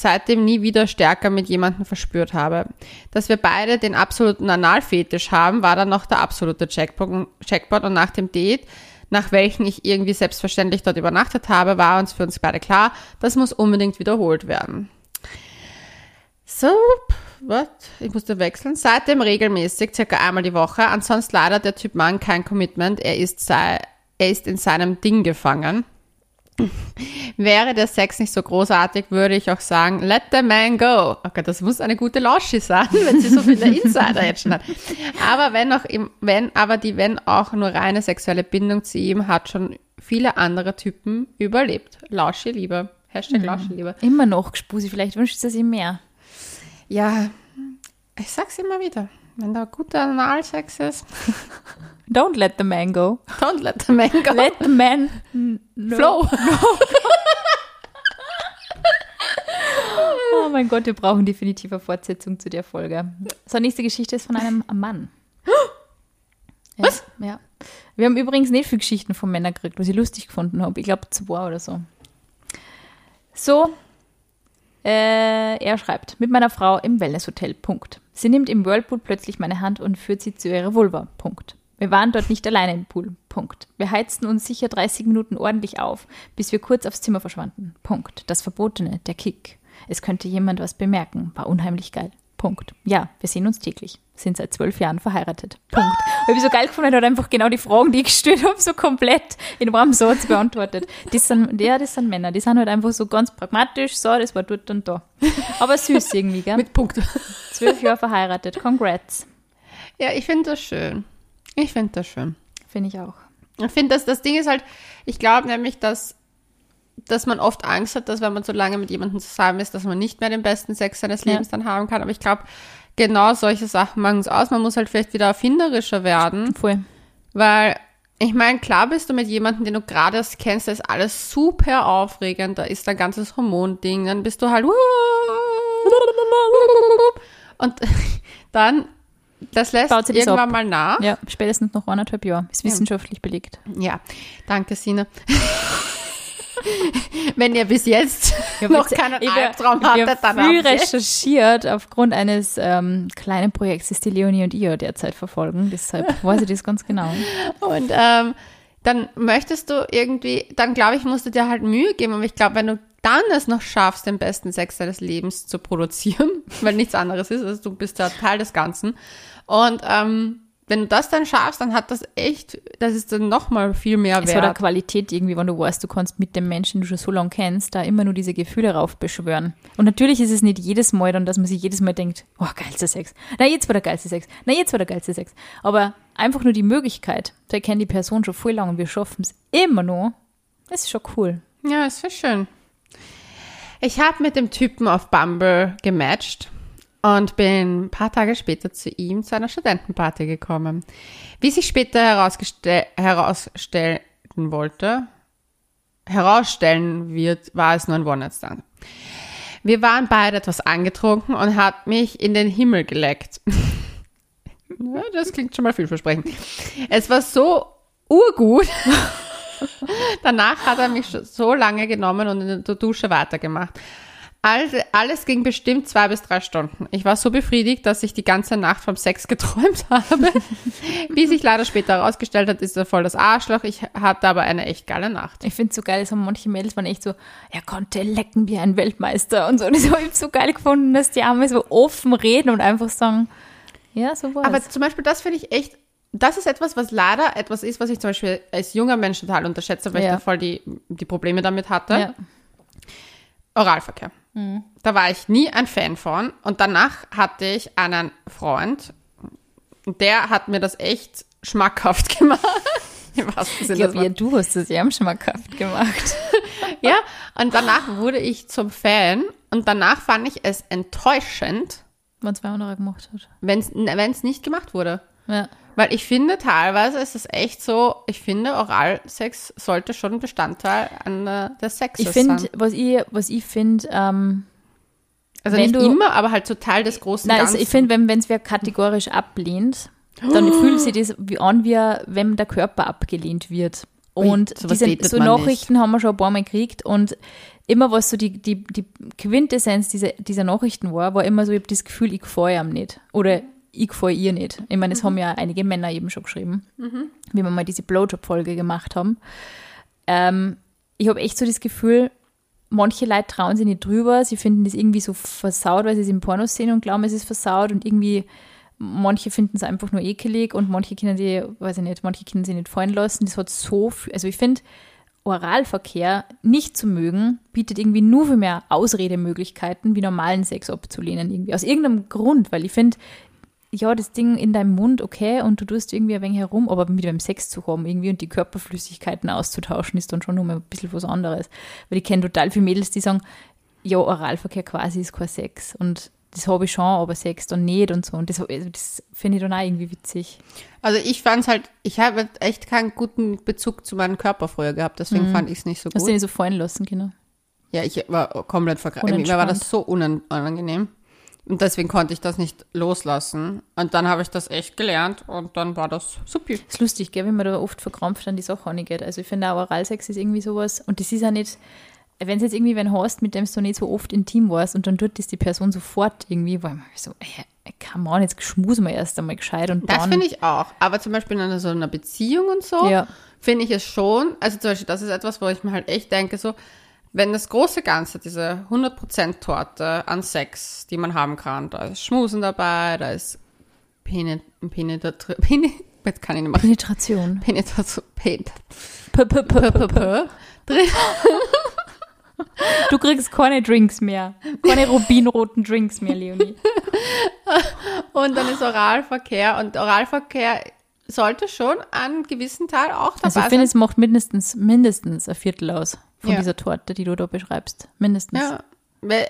seitdem nie wieder stärker mit jemandem verspürt habe. Dass wir beide den absoluten Analfetisch haben, war dann noch der absolute Jackpot und nach dem Date, nach welchen ich irgendwie selbstverständlich dort übernachtet habe, war uns für uns beide klar, das muss unbedingt wiederholt werden. So, was? Ich musste wechseln. Seitdem regelmäßig, circa einmal die Woche. Ansonsten leider der Typ Mann kein Commitment. Er ist, sei, er ist in seinem Ding gefangen. Wäre der Sex nicht so großartig, würde ich auch sagen, let the man go. Okay, das muss eine gute Lausche sein, wenn sie so viele Insider jetzt schon hat. Aber wenn auch, im, wenn, aber die, wenn auch nur reine sexuelle Bindung zu ihm hat schon viele andere Typen überlebt. Lausche Liebe. Hashtag Lausche Liebe. Immer noch, Spusi, vielleicht wünscht sie sich mehr. Ja, ich sag's immer wieder. Wenn da guter Analsex ist, Don't let the man go. don't let the man go. Let the man no. Flow. Oh mein Gott, wir brauchen definitiv eine Fortsetzung zu der Folge. So, nächste Geschichte ist von einem Mann. Ja, Was? Ja. Wir haben übrigens nicht viele Geschichten von Männern gekriegt, was ich lustig gefunden habe. Ich glaube zwei oder so. So, äh, er schreibt, mit meiner Frau im Wellnesshotel, Punkt. Sie nimmt im Whirlpool plötzlich meine Hand und führt sie zu ihrer Vulva, Punkt. Wir waren dort nicht alleine im Pool, Punkt. Wir heizten uns sicher 30 Minuten ordentlich auf, bis wir kurz aufs Zimmer verschwanden, Punkt. Das Verbotene, der Kick. Es könnte jemand was bemerken, war unheimlich geil, Punkt. Ja, wir sehen uns täglich, sind seit zwölf Jahren verheiratet, Punkt. Und ich so geil gefunden, er hat einfach genau die Fragen, die ich gestellt habe, so komplett in einem Satz beantwortet. Das sind, ja, das sind Männer, die sind halt einfach so ganz pragmatisch, so, das war dort und da. Aber süß irgendwie, gell? Mit Punkt. Zwölf Jahre verheiratet, congrats. Ja, ich finde das schön. Ich finde das schön. Finde ich auch. Ich finde, dass das Ding ist halt, ich glaube nämlich, dass, dass man oft Angst hat, dass wenn man so lange mit jemandem zusammen ist, dass man nicht mehr den besten Sex seines Ja. Lebens dann haben kann. Aber ich glaube, genau solche Sachen machen es aus. Man muss halt vielleicht wieder erfinderischer werden, Voll. weil ich meine, klar bist du mit jemandem, den du gerade erst kennst, da ist alles super aufregend, da ist dein ganzes Hormonding, dann bist du halt und dann, das lässt Baut irgendwann ab. mal nach. Ja, spätestens noch anderthalb Jahre. Ist wissenschaftlich belegt. Ja, danke, Sina. Wenn ihr bis jetzt Ich noch keinen Albtraum hattet, dann ihr- recherchiert aufgrund eines ähm, kleinen Projekts, das die Leonie und ich ja derzeit verfolgen. Deshalb weiß ich das ganz genau. Und ähm, dann möchtest du irgendwie, dann glaube ich, musst du dir halt Mühe geben. Aber ich glaube, wenn du dann es noch schaffst, den besten Sex deines Lebens zu produzieren, weil nichts anderes ist, also du bist ja Teil des Ganzen. Und ähm, wenn du das dann schaffst, dann hat das echt, das ist dann nochmal viel mehr Es hat eine wert. Qualität irgendwie, wenn du weißt, du kannst mit dem Menschen, den du schon so lange kennst, da immer nur diese Gefühle raufbeschwören. Und natürlich ist es nicht jedes Mal dann, dass man sich jedes Mal denkt, oh, geilster Sex. Na, jetzt war der geilste Sex. Na, jetzt war der geilste Sex. Aber einfach nur die Möglichkeit, da kennt die Person schon voll lang und wir schaffen es immer noch, das ist schon cool. Ja, ist so schön. Ich habe mit dem Typen auf Bumble gematcht und bin ein paar Tage später zu ihm zu einer Studentenparty gekommen. Wie sich später herausstellen wollte, herausstellen wird, war es nur ein One-Night-Stand. Wir waren beide etwas angetrunken und hat mich in den Himmel geleckt. ja, das klingt schon mal vielversprechend. Es war so urgut. Danach hat er mich so lange genommen und in der Dusche weitergemacht. Also, alles ging bestimmt zwei bis drei Stunden. Ich war so befriedigt, dass ich die ganze Nacht vom Sex geträumt habe. Wie sich leider später herausgestellt hat, ist er voll das Arschloch. Ich hatte aber eine echt geile Nacht. Ich finde es so geil, so manche Mädels waren echt so, er konnte lecken wie ein Weltmeister und so. Und das habe ich so geil gefunden, dass die Arme so offen reden und einfach sagen, ja, so war Aber zum Beispiel, das finde ich echt, das ist etwas, was leider etwas ist, was ich zum Beispiel als junger Mensch total unterschätze, weil ich Ja. da voll die, die Probleme damit hatte. Ja. Oralverkehr. Da war ich nie ein Fan von. Und danach hatte ich einen Freund, und der hat mir das echt schmackhaft gemacht. Ich glaube, ja, du hast es ja schmackhaft gemacht. Ja, und danach wurde ich zum Fan und danach fand ich es enttäuschend, Wenn zwei andere gemacht hat. wenn es nicht gemacht wurde. Ja. Weil ich finde, teilweise ist es echt so, ich finde, Oralsex sollte schon Bestandteil des Sexes Ich finde, sein. was ich, was ich finde, ähm, Also wenn nicht du- immer, aber halt so Teil des großen nein, also Ganzen. ich finde, wenn es wer kategorisch ablehnt, dann fühlt sich das wie an, wie wenn der Körper abgelehnt wird. Und sowas diese, so Nachrichten haben wir schon ein paar Mal gekriegt und immer was so die, die, die Quintessenz dieser, dieser Nachrichten war, war immer so, ich habe das Gefühl, ich gefahre ihm nicht. Oder ich gefahre ihr nicht. Ich meine, das haben ja einige Männer eben schon geschrieben, wie wir mal diese Blowjob-Folge gemacht haben. Ähm, ich habe echt so das Gefühl, manche Leute trauen sich nicht drüber, sie finden das irgendwie so versaut, weil sie es im Porno sehen und glauben, es ist versaut und irgendwie manche finden es einfach nur ekelig und manche können sie, weiß ich nicht, manche können sie nicht fallen lassen. Das hat so viel, also ich finde, Oralverkehr nicht zu mögen, bietet irgendwie nur für mehr Ausredemöglichkeiten, wie normalen Sex abzulehnen irgendwie. Aus irgendeinem Grund, weil ich finde, ja, das Ding in deinem Mund, okay, und du tust irgendwie ein wenig herum, aber mit beim Sex zu haben irgendwie und die Körperflüssigkeiten auszutauschen, ist dann schon nochmal ein bisschen was anderes. Weil ich kenne total viele Mädels, die sagen, ja, Oralverkehr quasi ist kein Sex. Und das habe ich schon, aber Sex dann nicht und so. Und das, also das finde ich dann auch irgendwie witzig. Also ich fand es halt, ich habe echt keinen guten Bezug zu meinem Körper früher gehabt, deswegen fand ich es nicht so Hast du gut. den nicht so fallen lassen, genau? Ja, ich war komplett verkrampft. Mir war das so unan- unangenehm. Und deswegen konnte ich das nicht loslassen. Und dann habe ich das echt gelernt und dann war das super. ist lustig, gell, wenn man da oft verkrampft an die Sache angeht. Also ich finde auch Oralsex ist irgendwie sowas, und das ist ja nicht, wenn es jetzt irgendwie wen hast, mit dem du nicht so oft intim warst und dann tut das die Person sofort irgendwie, weil man so, ey, come on, jetzt schmusen wir erst einmal gescheit und Das dann. finde ich auch. Aber zum Beispiel in einer, so einer Beziehung und so, Ja. finde ich es schon, also zum Beispiel, das ist etwas, wo ich mir halt echt denke, so, wenn das große Ganze, diese 100% Torte an Sex, die man haben kann, da ist Schmusen dabei, da ist Penet. Penetration. Penetration, Pen, P -p -p -p -p P, drin. Du kriegst keine Drinks mehr. Keine rubinroten Drinks mehr, Leonie. Und dann ist Oralverkehr und Oralverkehr sollte schon einen gewissen Teil auch dabei Also ich sein. finde, es macht mindestens, mindestens ein Viertel aus von Ja. dieser Torte, die du da beschreibst. Mindestens. Ja,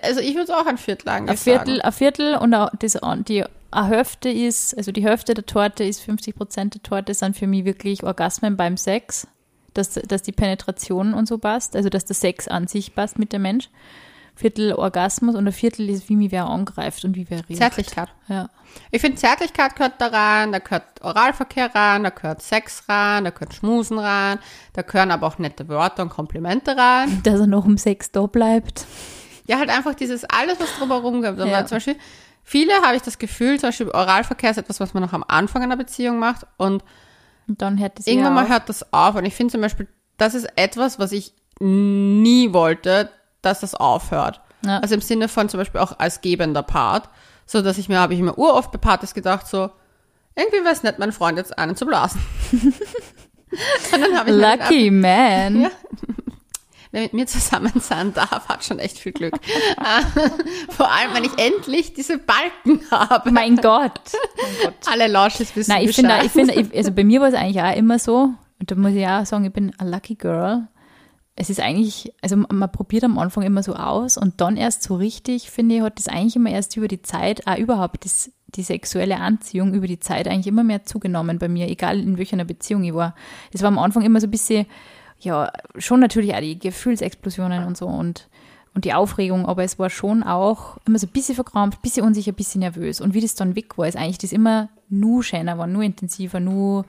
also ich würde auch ein Viertel Ein eigentlich Viertel, sagen. ein Viertel und das, die eine Hälfte ist, also die Hälfte der Torte ist 50 Prozent der Torte sind für mich wirklich Orgasmen beim Sex, dass, dass die Penetration und so passt, also dass der Sex an sich passt mit dem Mensch. Viertel Orgasmus und ein Viertel ist, wie mich wer angreift und wie wer redet. Zärtlichkeit. Ja. Ich finde, Zärtlichkeit gehört da rein, da gehört Oralverkehr rein, da gehört Sex rein, da gehört Schmusen rein, da gehören aber auch nette Wörter und Komplimente rein. Dass er noch um Sex da bleibt. Ja, halt einfach dieses alles, was drumherum gibt. Ja. Zum Beispiel, viele habe ich das Gefühl, zum Beispiel Oralverkehr ist etwas, was man noch am Anfang einer Beziehung macht und Und dann hört es irgendwann mal hört das auf. Und ich finde zum Beispiel, das ist etwas, was ich nie wollte, dass das aufhört. Ja. Also im Sinne von zum Beispiel auch als gebender Part, so dass ich mir, habe ich mir uroft bei Partys gedacht, so, irgendwie wäre es nett, meinen Freund jetzt einen zu blasen. Mir gedacht, Lucky man. Ja. wer mit mir zusammen sein darf, hat schon echt viel Glück. Vor allem, wenn ich endlich diese Balken habe. Mein Gott. Alle Lausches wissen Nein, ich finde, also bei mir war es eigentlich auch immer so, und da muss ich auch sagen, ich bin a lucky girl. Es ist eigentlich, also man, probiert am Anfang immer so aus und dann erst so richtig, finde ich, hat das eigentlich immer erst über die Zeit, auch überhaupt das, die sexuelle Anziehung über die Zeit eigentlich immer mehr zugenommen bei mir, egal in welcher Beziehung ich war. Es war am Anfang immer so ein bisschen, ja, schon natürlich auch die Gefühlsexplosionen und so und, und die Aufregung, aber es war schon auch immer so ein bisschen verkrampft, ein bisschen unsicher, ein bisschen nervös. Und wie das dann weg war, ist eigentlich das immer nur schöner war, nur intensiver, nur,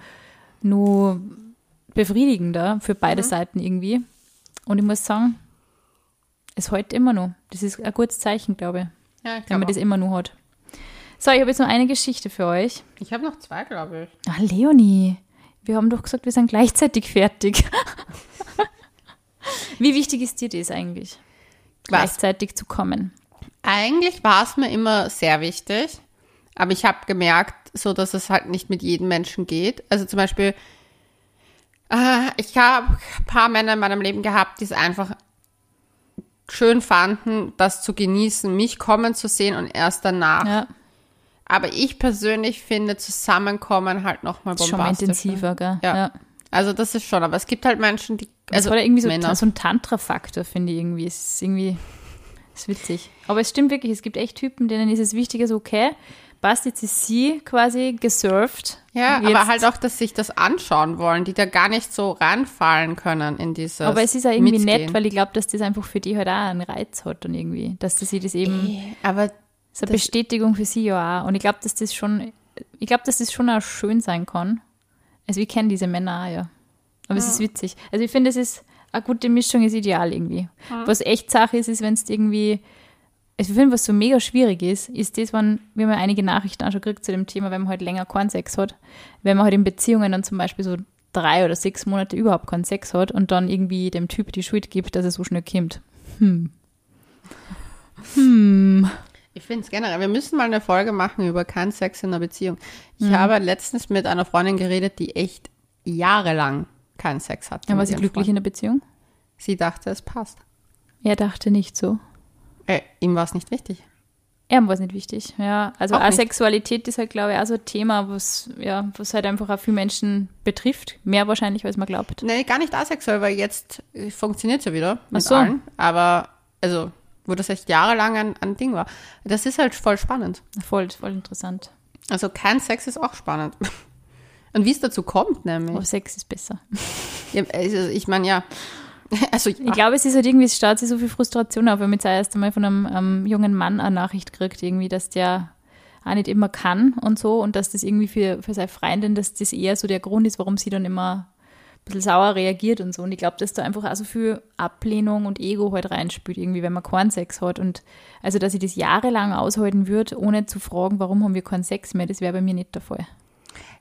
nur befriedigender für beide Seiten irgendwie. Und ich muss sagen, es hält immer noch. Das ist ein gutes Zeichen, glaube ich, ja, ich wenn man das immer noch hat. So, ich habe jetzt noch eine Geschichte für euch. auch. Ich habe noch zwei, glaube ich. Ah, Leonie, wir haben doch gesagt, wir sind gleichzeitig fertig. Wie wichtig ist dir das eigentlich? Was? Gleichzeitig zu kommen. Eigentlich war es mir immer sehr wichtig, aber ich habe gemerkt, so dass es halt nicht mit jedem Menschen geht. Also zum Beispiel, äh, ich habe ein paar Männer in meinem Leben gehabt, die es einfach schön fanden, das zu genießen, mich kommen zu sehen und erst danach. Ja, Aber ich persönlich finde Zusammenkommen halt nochmal ist schon bombastischer. intensiver, gell? Ja. Also das ist schon, aber es gibt halt Menschen, die, Also war irgendwie so, Männer. so ein Tantra-Faktor, finde ich irgendwie. Es ist irgendwie, ist witzig. Aber es stimmt wirklich, es gibt echt Typen, denen ist es wichtiger, so, okay, ist sie quasi gesurft. Ja, aber halt auch, dass sich das anschauen wollen, die da gar nicht so reinfallen können in dieses Aber es ist ja irgendwie Mitgehen. nett, weil ich glaube, dass das einfach für die halt auch einen Reiz hat und irgendwie, dass sie das eben, Aber das ist eine Bestätigung für sie ja auch. Und ich glaube, dass das schon, ich glaube, dass das schon auch schön sein kann. Also ich kenne diese Männer auch, ja. Aber es ist witzig. Also ich finde, es ist eine gute Mischung ist ideal irgendwie. Was echt Sache ist, ist, wenn es irgendwie, ich finde, was so mega schwierig ist, ist das, wenn, wir haben ja einige Nachrichten auch schon gekriegt zu dem Thema, wenn man halt länger keinen Sex hat, wenn man halt in Beziehungen dann zum Beispiel so drei oder sechs Monate überhaupt keinen Sex hat und dann irgendwie dem Typ die Schuld gibt, dass er so schnell kommt. Hm. Hm. Ich finde es generell, wir müssen mal eine Folge machen über keinen Sex in einer Beziehung. Ich habe letztens mit einer Freundin geredet, die echt jahrelang keinen Sex hatte. Ja, war sie glücklich Freund. in der Beziehung? Sie dachte, es passt. Er dachte nicht so. Äh, ihm war es nicht wichtig. Er war es nicht wichtig, ja. Also Auch nicht. Asexualität ist halt, glaube ich, auch so ein Thema, was, ja, was halt einfach auch viele Menschen betrifft. Mehr wahrscheinlich, als man glaubt. Nee, gar nicht asexuell, weil jetzt funktioniert es ja wieder mit so. allen. Aber, also, wo das echt jahrelang ein, ein Ding war. Das ist halt voll spannend. Voll, voll interessant. Also, kein Sex ist auch spannend. Und wie es dazu kommt, nämlich. Aber Sex ist besser. Ja, also, ich meine, ja. Also, Ich glaube, es ist halt irgendwie, es staut sich so viel Frustration auf, wenn man jetzt erst einmal von einem ähm, jungen Mann eine Nachricht kriegt, irgendwie, dass der auch nicht immer kann und so und dass das irgendwie für, für seine Freundin, dass das eher so der Grund ist, warum sie dann immer ein bisschen sauer reagiert und so. Und ich glaube, dass da einfach auch so viel Ablehnung und Ego halt reinspielt, irgendwie, wenn man keinen Sex hat. Und also, dass ich das jahrelang aushalten würde, ohne zu fragen, warum haben wir keinen Sex mehr, das wäre bei mir nicht der Fall.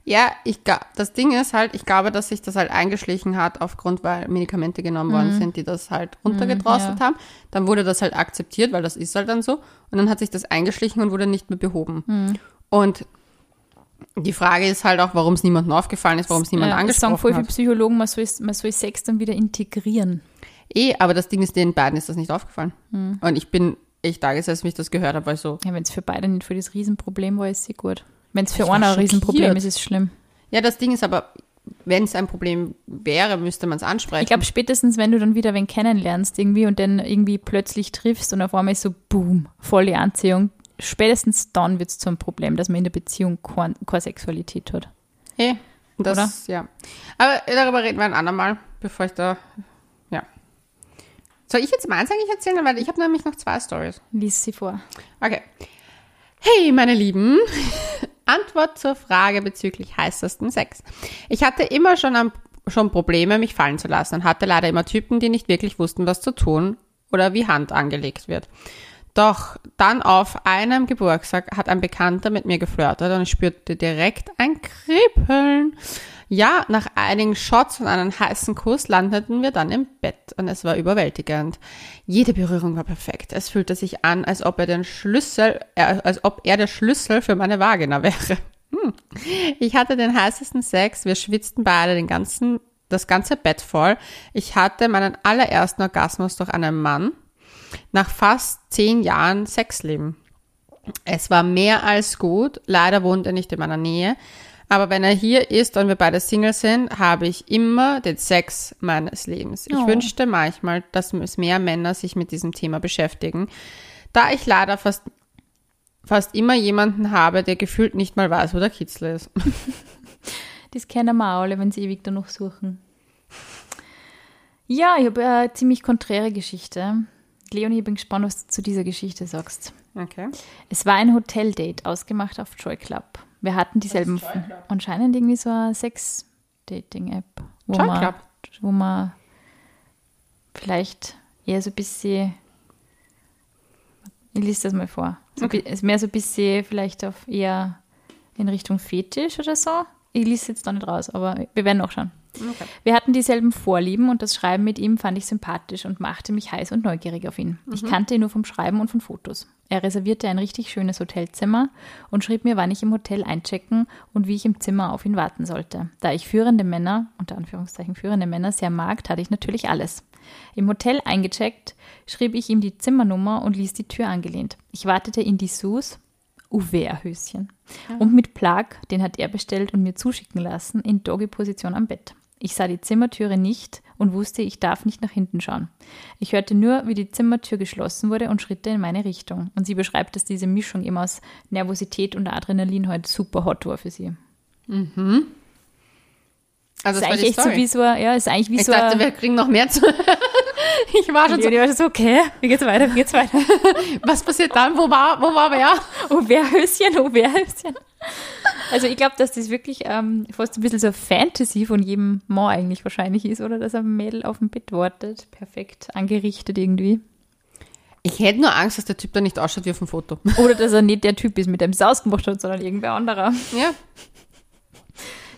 Ja, ich ga- das Ding ist halt, ich glaube, dass sich das halt eingeschlichen hat, aufgrund, weil Medikamente genommen worden sind, die das halt runtergedrosselt Mhm. ja. haben. Dann wurde das halt akzeptiert, weil das ist halt dann so. Und dann hat sich das eingeschlichen und wurde nicht mehr behoben. Mhm. Und die Frage ist halt auch, warum es niemandem aufgefallen ist, warum es niemand Ja, das sagen voll angesprochen viele hat. Psychologen, man soll, man soll Sex dann wieder integrieren. Eh, aber das Ding ist, den beiden ist das nicht aufgefallen. Mhm. Und ich bin echt da gesessen, wie ich das gehört habe, weil so, Ja, wenn es für beide nicht für das Riesenproblem war, ist sie gut. Wenn es für einen ein. Riesenproblem ist, ist es schlimm. ja, das Ding ist aber, wenn es ein Problem wäre, müsste man es ansprechen. Ich glaube, spätestens, wenn du dann wieder wen kennenlernst irgendwie und dann irgendwie plötzlich triffst und auf einmal ist so, boom, volle Anziehung, spätestens dann wird es zum Problem, dass man in der Beziehung kein- keine Sexualität hat. Eh, das, ja. Aber darüber reden wir ein andermal, bevor ich da, ja. Soll ich jetzt meins eigentlich erzählen? Weil ich habe nämlich noch zwei Stories. Lies sie vor. Okay. Hey, meine Lieben. Antwort zur Frage bezüglich heißesten Sex. Ich hatte immer schon, am, schon Probleme, mich fallen zu lassen und hatte leider immer Typen, die nicht wirklich wussten, was zu tun oder wie Hand angelegt wird. Doch dann auf einem Geburtstag hat ein Bekannter mit mir geflirtet und ich spürte direkt ein Kribbeln. Ja, nach einigen Shots und einem heißen Kuss landeten wir dann im Bett und es war überwältigend. Jede Berührung war perfekt. Es fühlte sich an, als ob er den Schlüssel, äh, als ob er der Schlüssel für meine Vagina wäre. Hm. Ich hatte den heißesten Sex. Wir schwitzten beide den ganzen, das ganze Bett voll. Ich hatte meinen allerersten Orgasmus durch einen Mann nach fast zehn Jahren Sexleben. Es war mehr als gut. Leider wohnt er nicht in meiner Nähe. Aber wenn er hier ist und wir beide Single sind, habe ich immer den Sex meines Lebens. Ich Oh. wünschte manchmal, dass mehr Männer sich mit diesem Thema beschäftigen, da ich leider fast, fast immer jemanden habe, der gefühlt nicht mal weiß, wo der Kitzel ist. Das kennen wir alle, wenn sie ewig danach suchen. Ja, ich habe eine ziemlich konträre Geschichte. Leonie, ich bin gespannt, was du zu dieser Geschichte sagst. Okay. Es war ein Hoteldate, ausgemacht auf Joy Club. Wir hatten dieselben, anscheinend irgendwie so eine Sex-Dating-App, wo man, wo man vielleicht eher so ein bisschen, ich lese das mal vor, so Okay. ist mehr so ein bisschen vielleicht auf eher in Richtung Fetisch oder so. Ich lese es jetzt da nicht raus, aber wir werden noch schauen. Okay. Wir hatten dieselben Vorlieben und das Schreiben mit ihm fand ich sympathisch und machte mich heiß und neugierig auf ihn. Ich kannte ihn nur vom Schreiben und von Fotos. Er reservierte ein richtig schönes Hotelzimmer und schrieb mir, wann ich im Hotel einchecken und wie ich im Zimmer auf ihn warten sollte. Da ich führende Männer, unter Anführungszeichen führende Männer, sehr mag, tat ich natürlich alles. Im Hotel eingecheckt, schrieb ich ihm die Zimmernummer und ließ die Tür angelehnt. Ich wartete in Dessous, Uwehr-Höschen. Und mit Plag, den hat er bestellt und mir zuschicken lassen, in Doggy-Position am Bett. Ich sah die Zimmertüre nicht und wusste, ich darf nicht nach hinten schauen. Ich hörte nur, wie die Zimmertür geschlossen wurde und Schritte in meine Richtung. Und sie beschreibt, dass diese Mischung eben aus Nervosität und Adrenalin heute super hot war für sie. Also ist das war eigentlich echt so wie so, ein- ja, ist eigentlich wie ich so, dachte, ein- wir kriegen noch mehr zu. Ich war schon so, war schon so, okay, wie geht's weiter, wie geht's weiter? was passiert dann? Wo war, wo war wer? Oh, wer Höschen, oh, wer Höschen. Also ich glaube, dass das wirklich ähm, fast ein bisschen so Fantasy von jedem Mann eigentlich wahrscheinlich ist, oder dass ein Mädel auf dem Bett wartet. Perfekt angerichtet irgendwie. Ich hätte nur Angst, dass der Typ da nicht ausschaut wie auf dem Foto. Oder dass er nicht der Typ ist, mit dem es ausgemacht hat, sondern irgendwer anderer. Ja.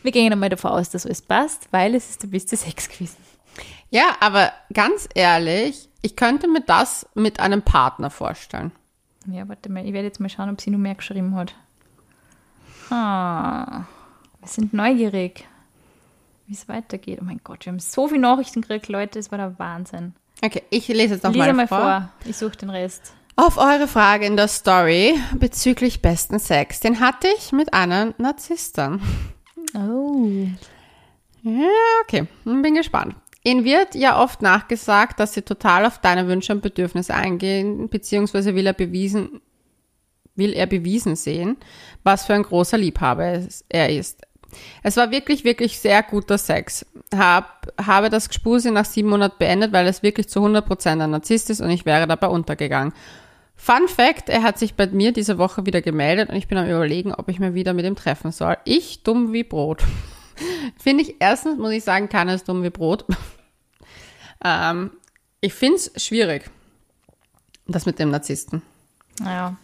Wir gehen einmal davon aus, dass alles passt, weil es ist der beste Sex gewesen. Ja, aber ganz ehrlich, ich könnte mir das mit einem Partner vorstellen. Ja, warte mal, ich werde jetzt mal schauen, ob sie nur mehr geschrieben hat. Ah, wir sind neugierig, wie es weitergeht. Oh mein Gott, wir haben so viele Nachrichten gekriegt, Leute, es war der Wahnsinn. Okay, ich lese jetzt nochmal mal vor. vor, ich suche den Rest. Auf eure Frage in der Story bezüglich besten Sex, den hatte ich mit einer Narzissten. Oh. Ja, okay, bin gespannt. Ihnen wird ja oft nachgesagt, dass sie total auf deine Wünsche und Bedürfnisse eingehen, beziehungsweise will er bewiesen, will er bewiesen sehen, was für ein großer Liebhaber es- er ist. Es war wirklich, wirklich sehr guter Sex. Hab, habe das Gespuse nach sieben Monaten beendet, weil es wirklich zu 100% ein Narzisst ist und ich wäre dabei untergegangen. Fun Fact, er hat sich bei mir diese Woche wieder gemeldet und ich bin am überlegen, ob ich mir wieder mit ihm treffen soll. Ich dumm wie Brot. Finde ich erstens, muss ich sagen, keiner ist dumm wie Brot. Ähm, ich finde es schwierig, das mit dem Narzissten. Naja.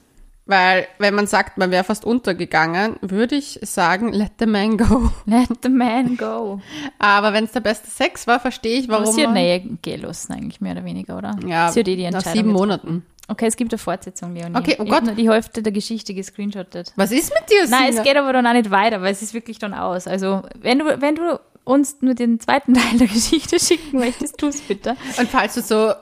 Weil, wenn man sagt, man wäre fast untergegangen, würde ich sagen, let the man go. Let the man go. Aber wenn es der beste Sex war, verstehe ich, Aber warum sie hat. Nähe gehen lassen, eigentlich mehr oder weniger, oder? Ja, sie hat eh die nach sieben getroffen. Monaten. Okay, es gibt eine Fortsetzung, Leonie. Okay, oh Gott. nur die Hälfte der Geschichte gescreenshottet. Was ist mit dir, Nein, Sina? es geht aber dann auch nicht weiter, weil es ist wirklich dann aus. Also, wenn du, wenn du uns nur den zweiten Teil der Geschichte schicken möchtest, tu's bitte. Und falls du so...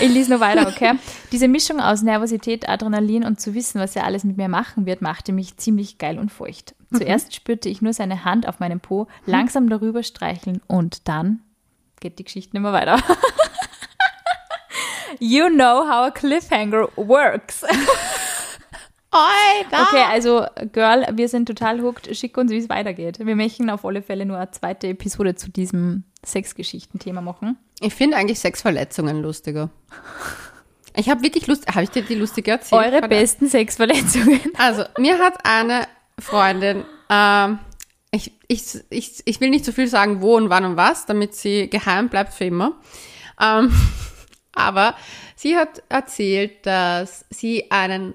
Ich lese noch weiter, okay? Diese Mischung aus Nervosität, Adrenalin und zu wissen, was er alles mit mir machen wird, machte mich ziemlich geil und feucht. Zuerst spürte ich nur seine Hand auf meinem Po, langsam darüber streicheln und dann geht die Geschichte mehr weiter. You know how a cliffhanger works. Alter! Okay, also Girl, wir sind total hooked. Schick uns, wie es weitergeht. Wir möchten auf alle Fälle nur eine zweite Episode zu diesem Sexgeschichten-Thema machen. Ich finde eigentlich Sexverletzungen lustiger. Ich habe wirklich Lust... Habe ich dir die lustige erzählt? Eure besten Sexverletzungen. Also, mir hat eine Freundin, ähm, ich, ich, ich, ich will nicht zu viel sagen, wo und wann und was, damit sie geheim bleibt für immer. Ähm, aber sie hat erzählt, dass sie einen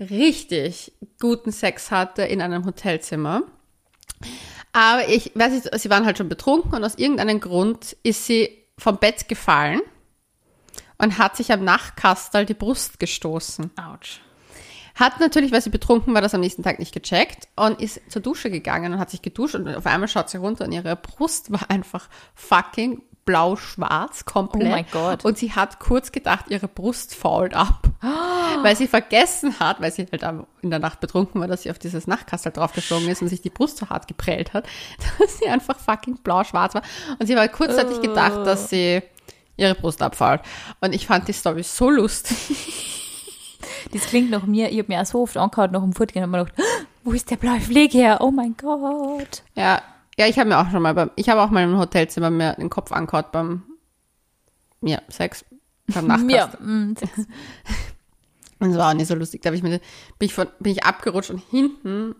richtig guten Sex hatte in einem Hotelzimmer. Aber ich weiß nicht, sie waren halt schon betrunken und aus irgendeinem Grund ist sie vom Bett gefallen und hat sich am Nachtkastel die Brust gestoßen. Autsch. Hat natürlich, weil sie betrunken war, das am nächsten Tag nicht gecheckt und ist zur Dusche gegangen und hat sich geduscht und auf einmal schaut sie runter und ihre Brust war einfach fucking blau-schwarz komplett. Oh mein Gott. Und sie hat kurz gedacht, ihre Brust fault ab. Weil sie vergessen hat, weil sie halt in der Nacht betrunken war, dass sie auf dieses Nachtkastel draufgeflogen ist und sich die Brust so hart geprellt hat, dass sie einfach fucking blau-schwarz war. Und sie war kurzzeitig gedacht, dass sie ihre Brust abfault. Und ich fand die Story so lustig. Das klingt nach mir, ich habe mir auch so oft angehört nach dem Fortgehen und mir gedacht, "Ah, wo ist der blaue Pflege her? Oh mein Gott. Ja, ja, ich habe mir auch schon mal beim, ich habe auch mal im Hotelzimmer mir den Kopf angehaut beim, ja, Sex, beim Mir. Nachtkast. mm, Sex. Und es war auch nicht so lustig. Da ich mir, bin ich von, bin ich abgerutscht und hinten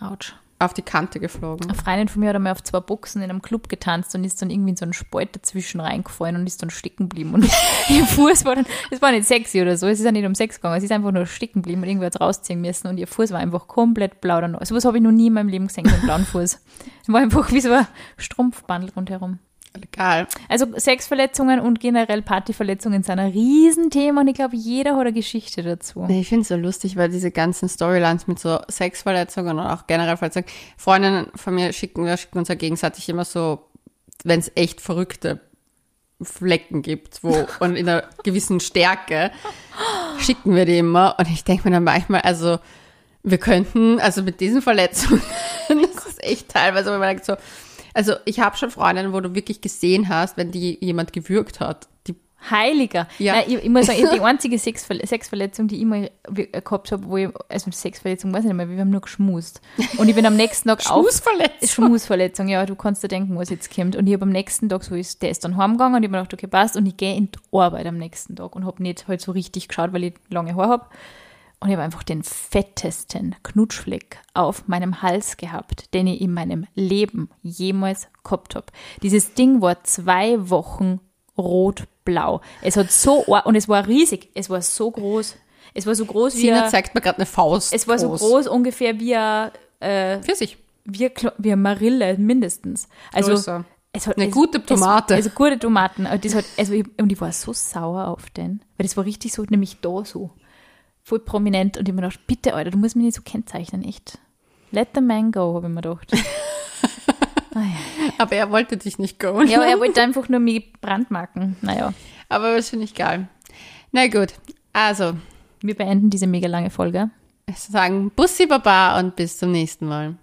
Autsch. Auf die Kante geflogen. Eine Freundin von mir hat einmal auf zwei Boxen in einem Club getanzt und ist dann irgendwie in so einen Spalt dazwischen reingefallen und ist dann stecken geblieben. Und ihr Fuß war dann, es war nicht sexy oder so, es ist ja nicht um Sex gegangen, es ist einfach nur stecken geblieben und irgendwer hat rausziehen müssen und ihr Fuß war einfach komplett blau. Dann, sowas habe ich noch nie in meinem Leben gesehen, so einen blauen Fuß. Es war einfach wie so ein Strumpfbandel rundherum. Egal. Also Sexverletzungen und generell Partyverletzungen sind ein Riesenthema und ich glaube, jeder hat eine Geschichte dazu. Ich finde es so lustig, weil diese ganzen Storylines mit so Sexverletzungen und auch generell Verletzungen, Freundinnen von mir schicken, wir schicken uns ja gegenseitig immer so, wenn es echt verrückte Flecken gibt, wo und in einer gewissen Stärke schicken wir die immer. Und ich denke mir dann manchmal, also wir könnten, also mit diesen Verletzungen, das ist echt teilweise, wenn man denkt so, also ich habe schon Freundinnen, wo du wirklich gesehen hast, wenn die jemand gewürgt hat, die Heiliger. Ja. Nein, ich, ich muss sagen, die einzige Sexverle Sexverletzung, die ich mal wi- äh, gehabt habe, wo ich, also Sexverletzung weiß ich nicht mehr, wir haben nur geschmust. Und ich bin am nächsten Tag auf. Fußverletzung. Schmusverletzung, ja, du kannst dir denken, was jetzt kommt. Und ich habe am nächsten Tag, so ist, der ist dann heimgegangen und ich habe mir gedacht, okay, passt. Und ich gehe in die Arbeit am nächsten Tag und habe nicht halt so richtig geschaut, weil ich lange Haare habe. Und ich habe einfach den fettesten Knutschfleck auf meinem Hals gehabt, den ich in meinem Leben jemals gehabt habe. Dieses Ding war zwei Wochen rot-blau. Es hat so, und es war riesig, es war so groß. Es war so groß wie, Sina zeigt mir gerade eine Faust. es war so groß ungefähr wie ein, äh, Pfirsich. wie, wie eine Marille mindestens. Also Größer. es hat, Eine es, gute Tomate. Es, also gute Tomaten. Das hat, also ich, und ich war so sauer auf den, weil das war richtig so, nämlich da so, voll prominent. Und ich mir gedacht, bitte, Alter, du musst mich nicht so kennzeichnen, echt. Let the man go, habe ich mir gedacht. ah, ja. Aber er wollte dich nicht go. ja, aber er wollte einfach nur mich brandmarken. Naja, Aber das finde ich geil. Na gut. Also, wir beenden diese mega lange Folge. sagen Bussi Baba und bis zum nächsten Mal.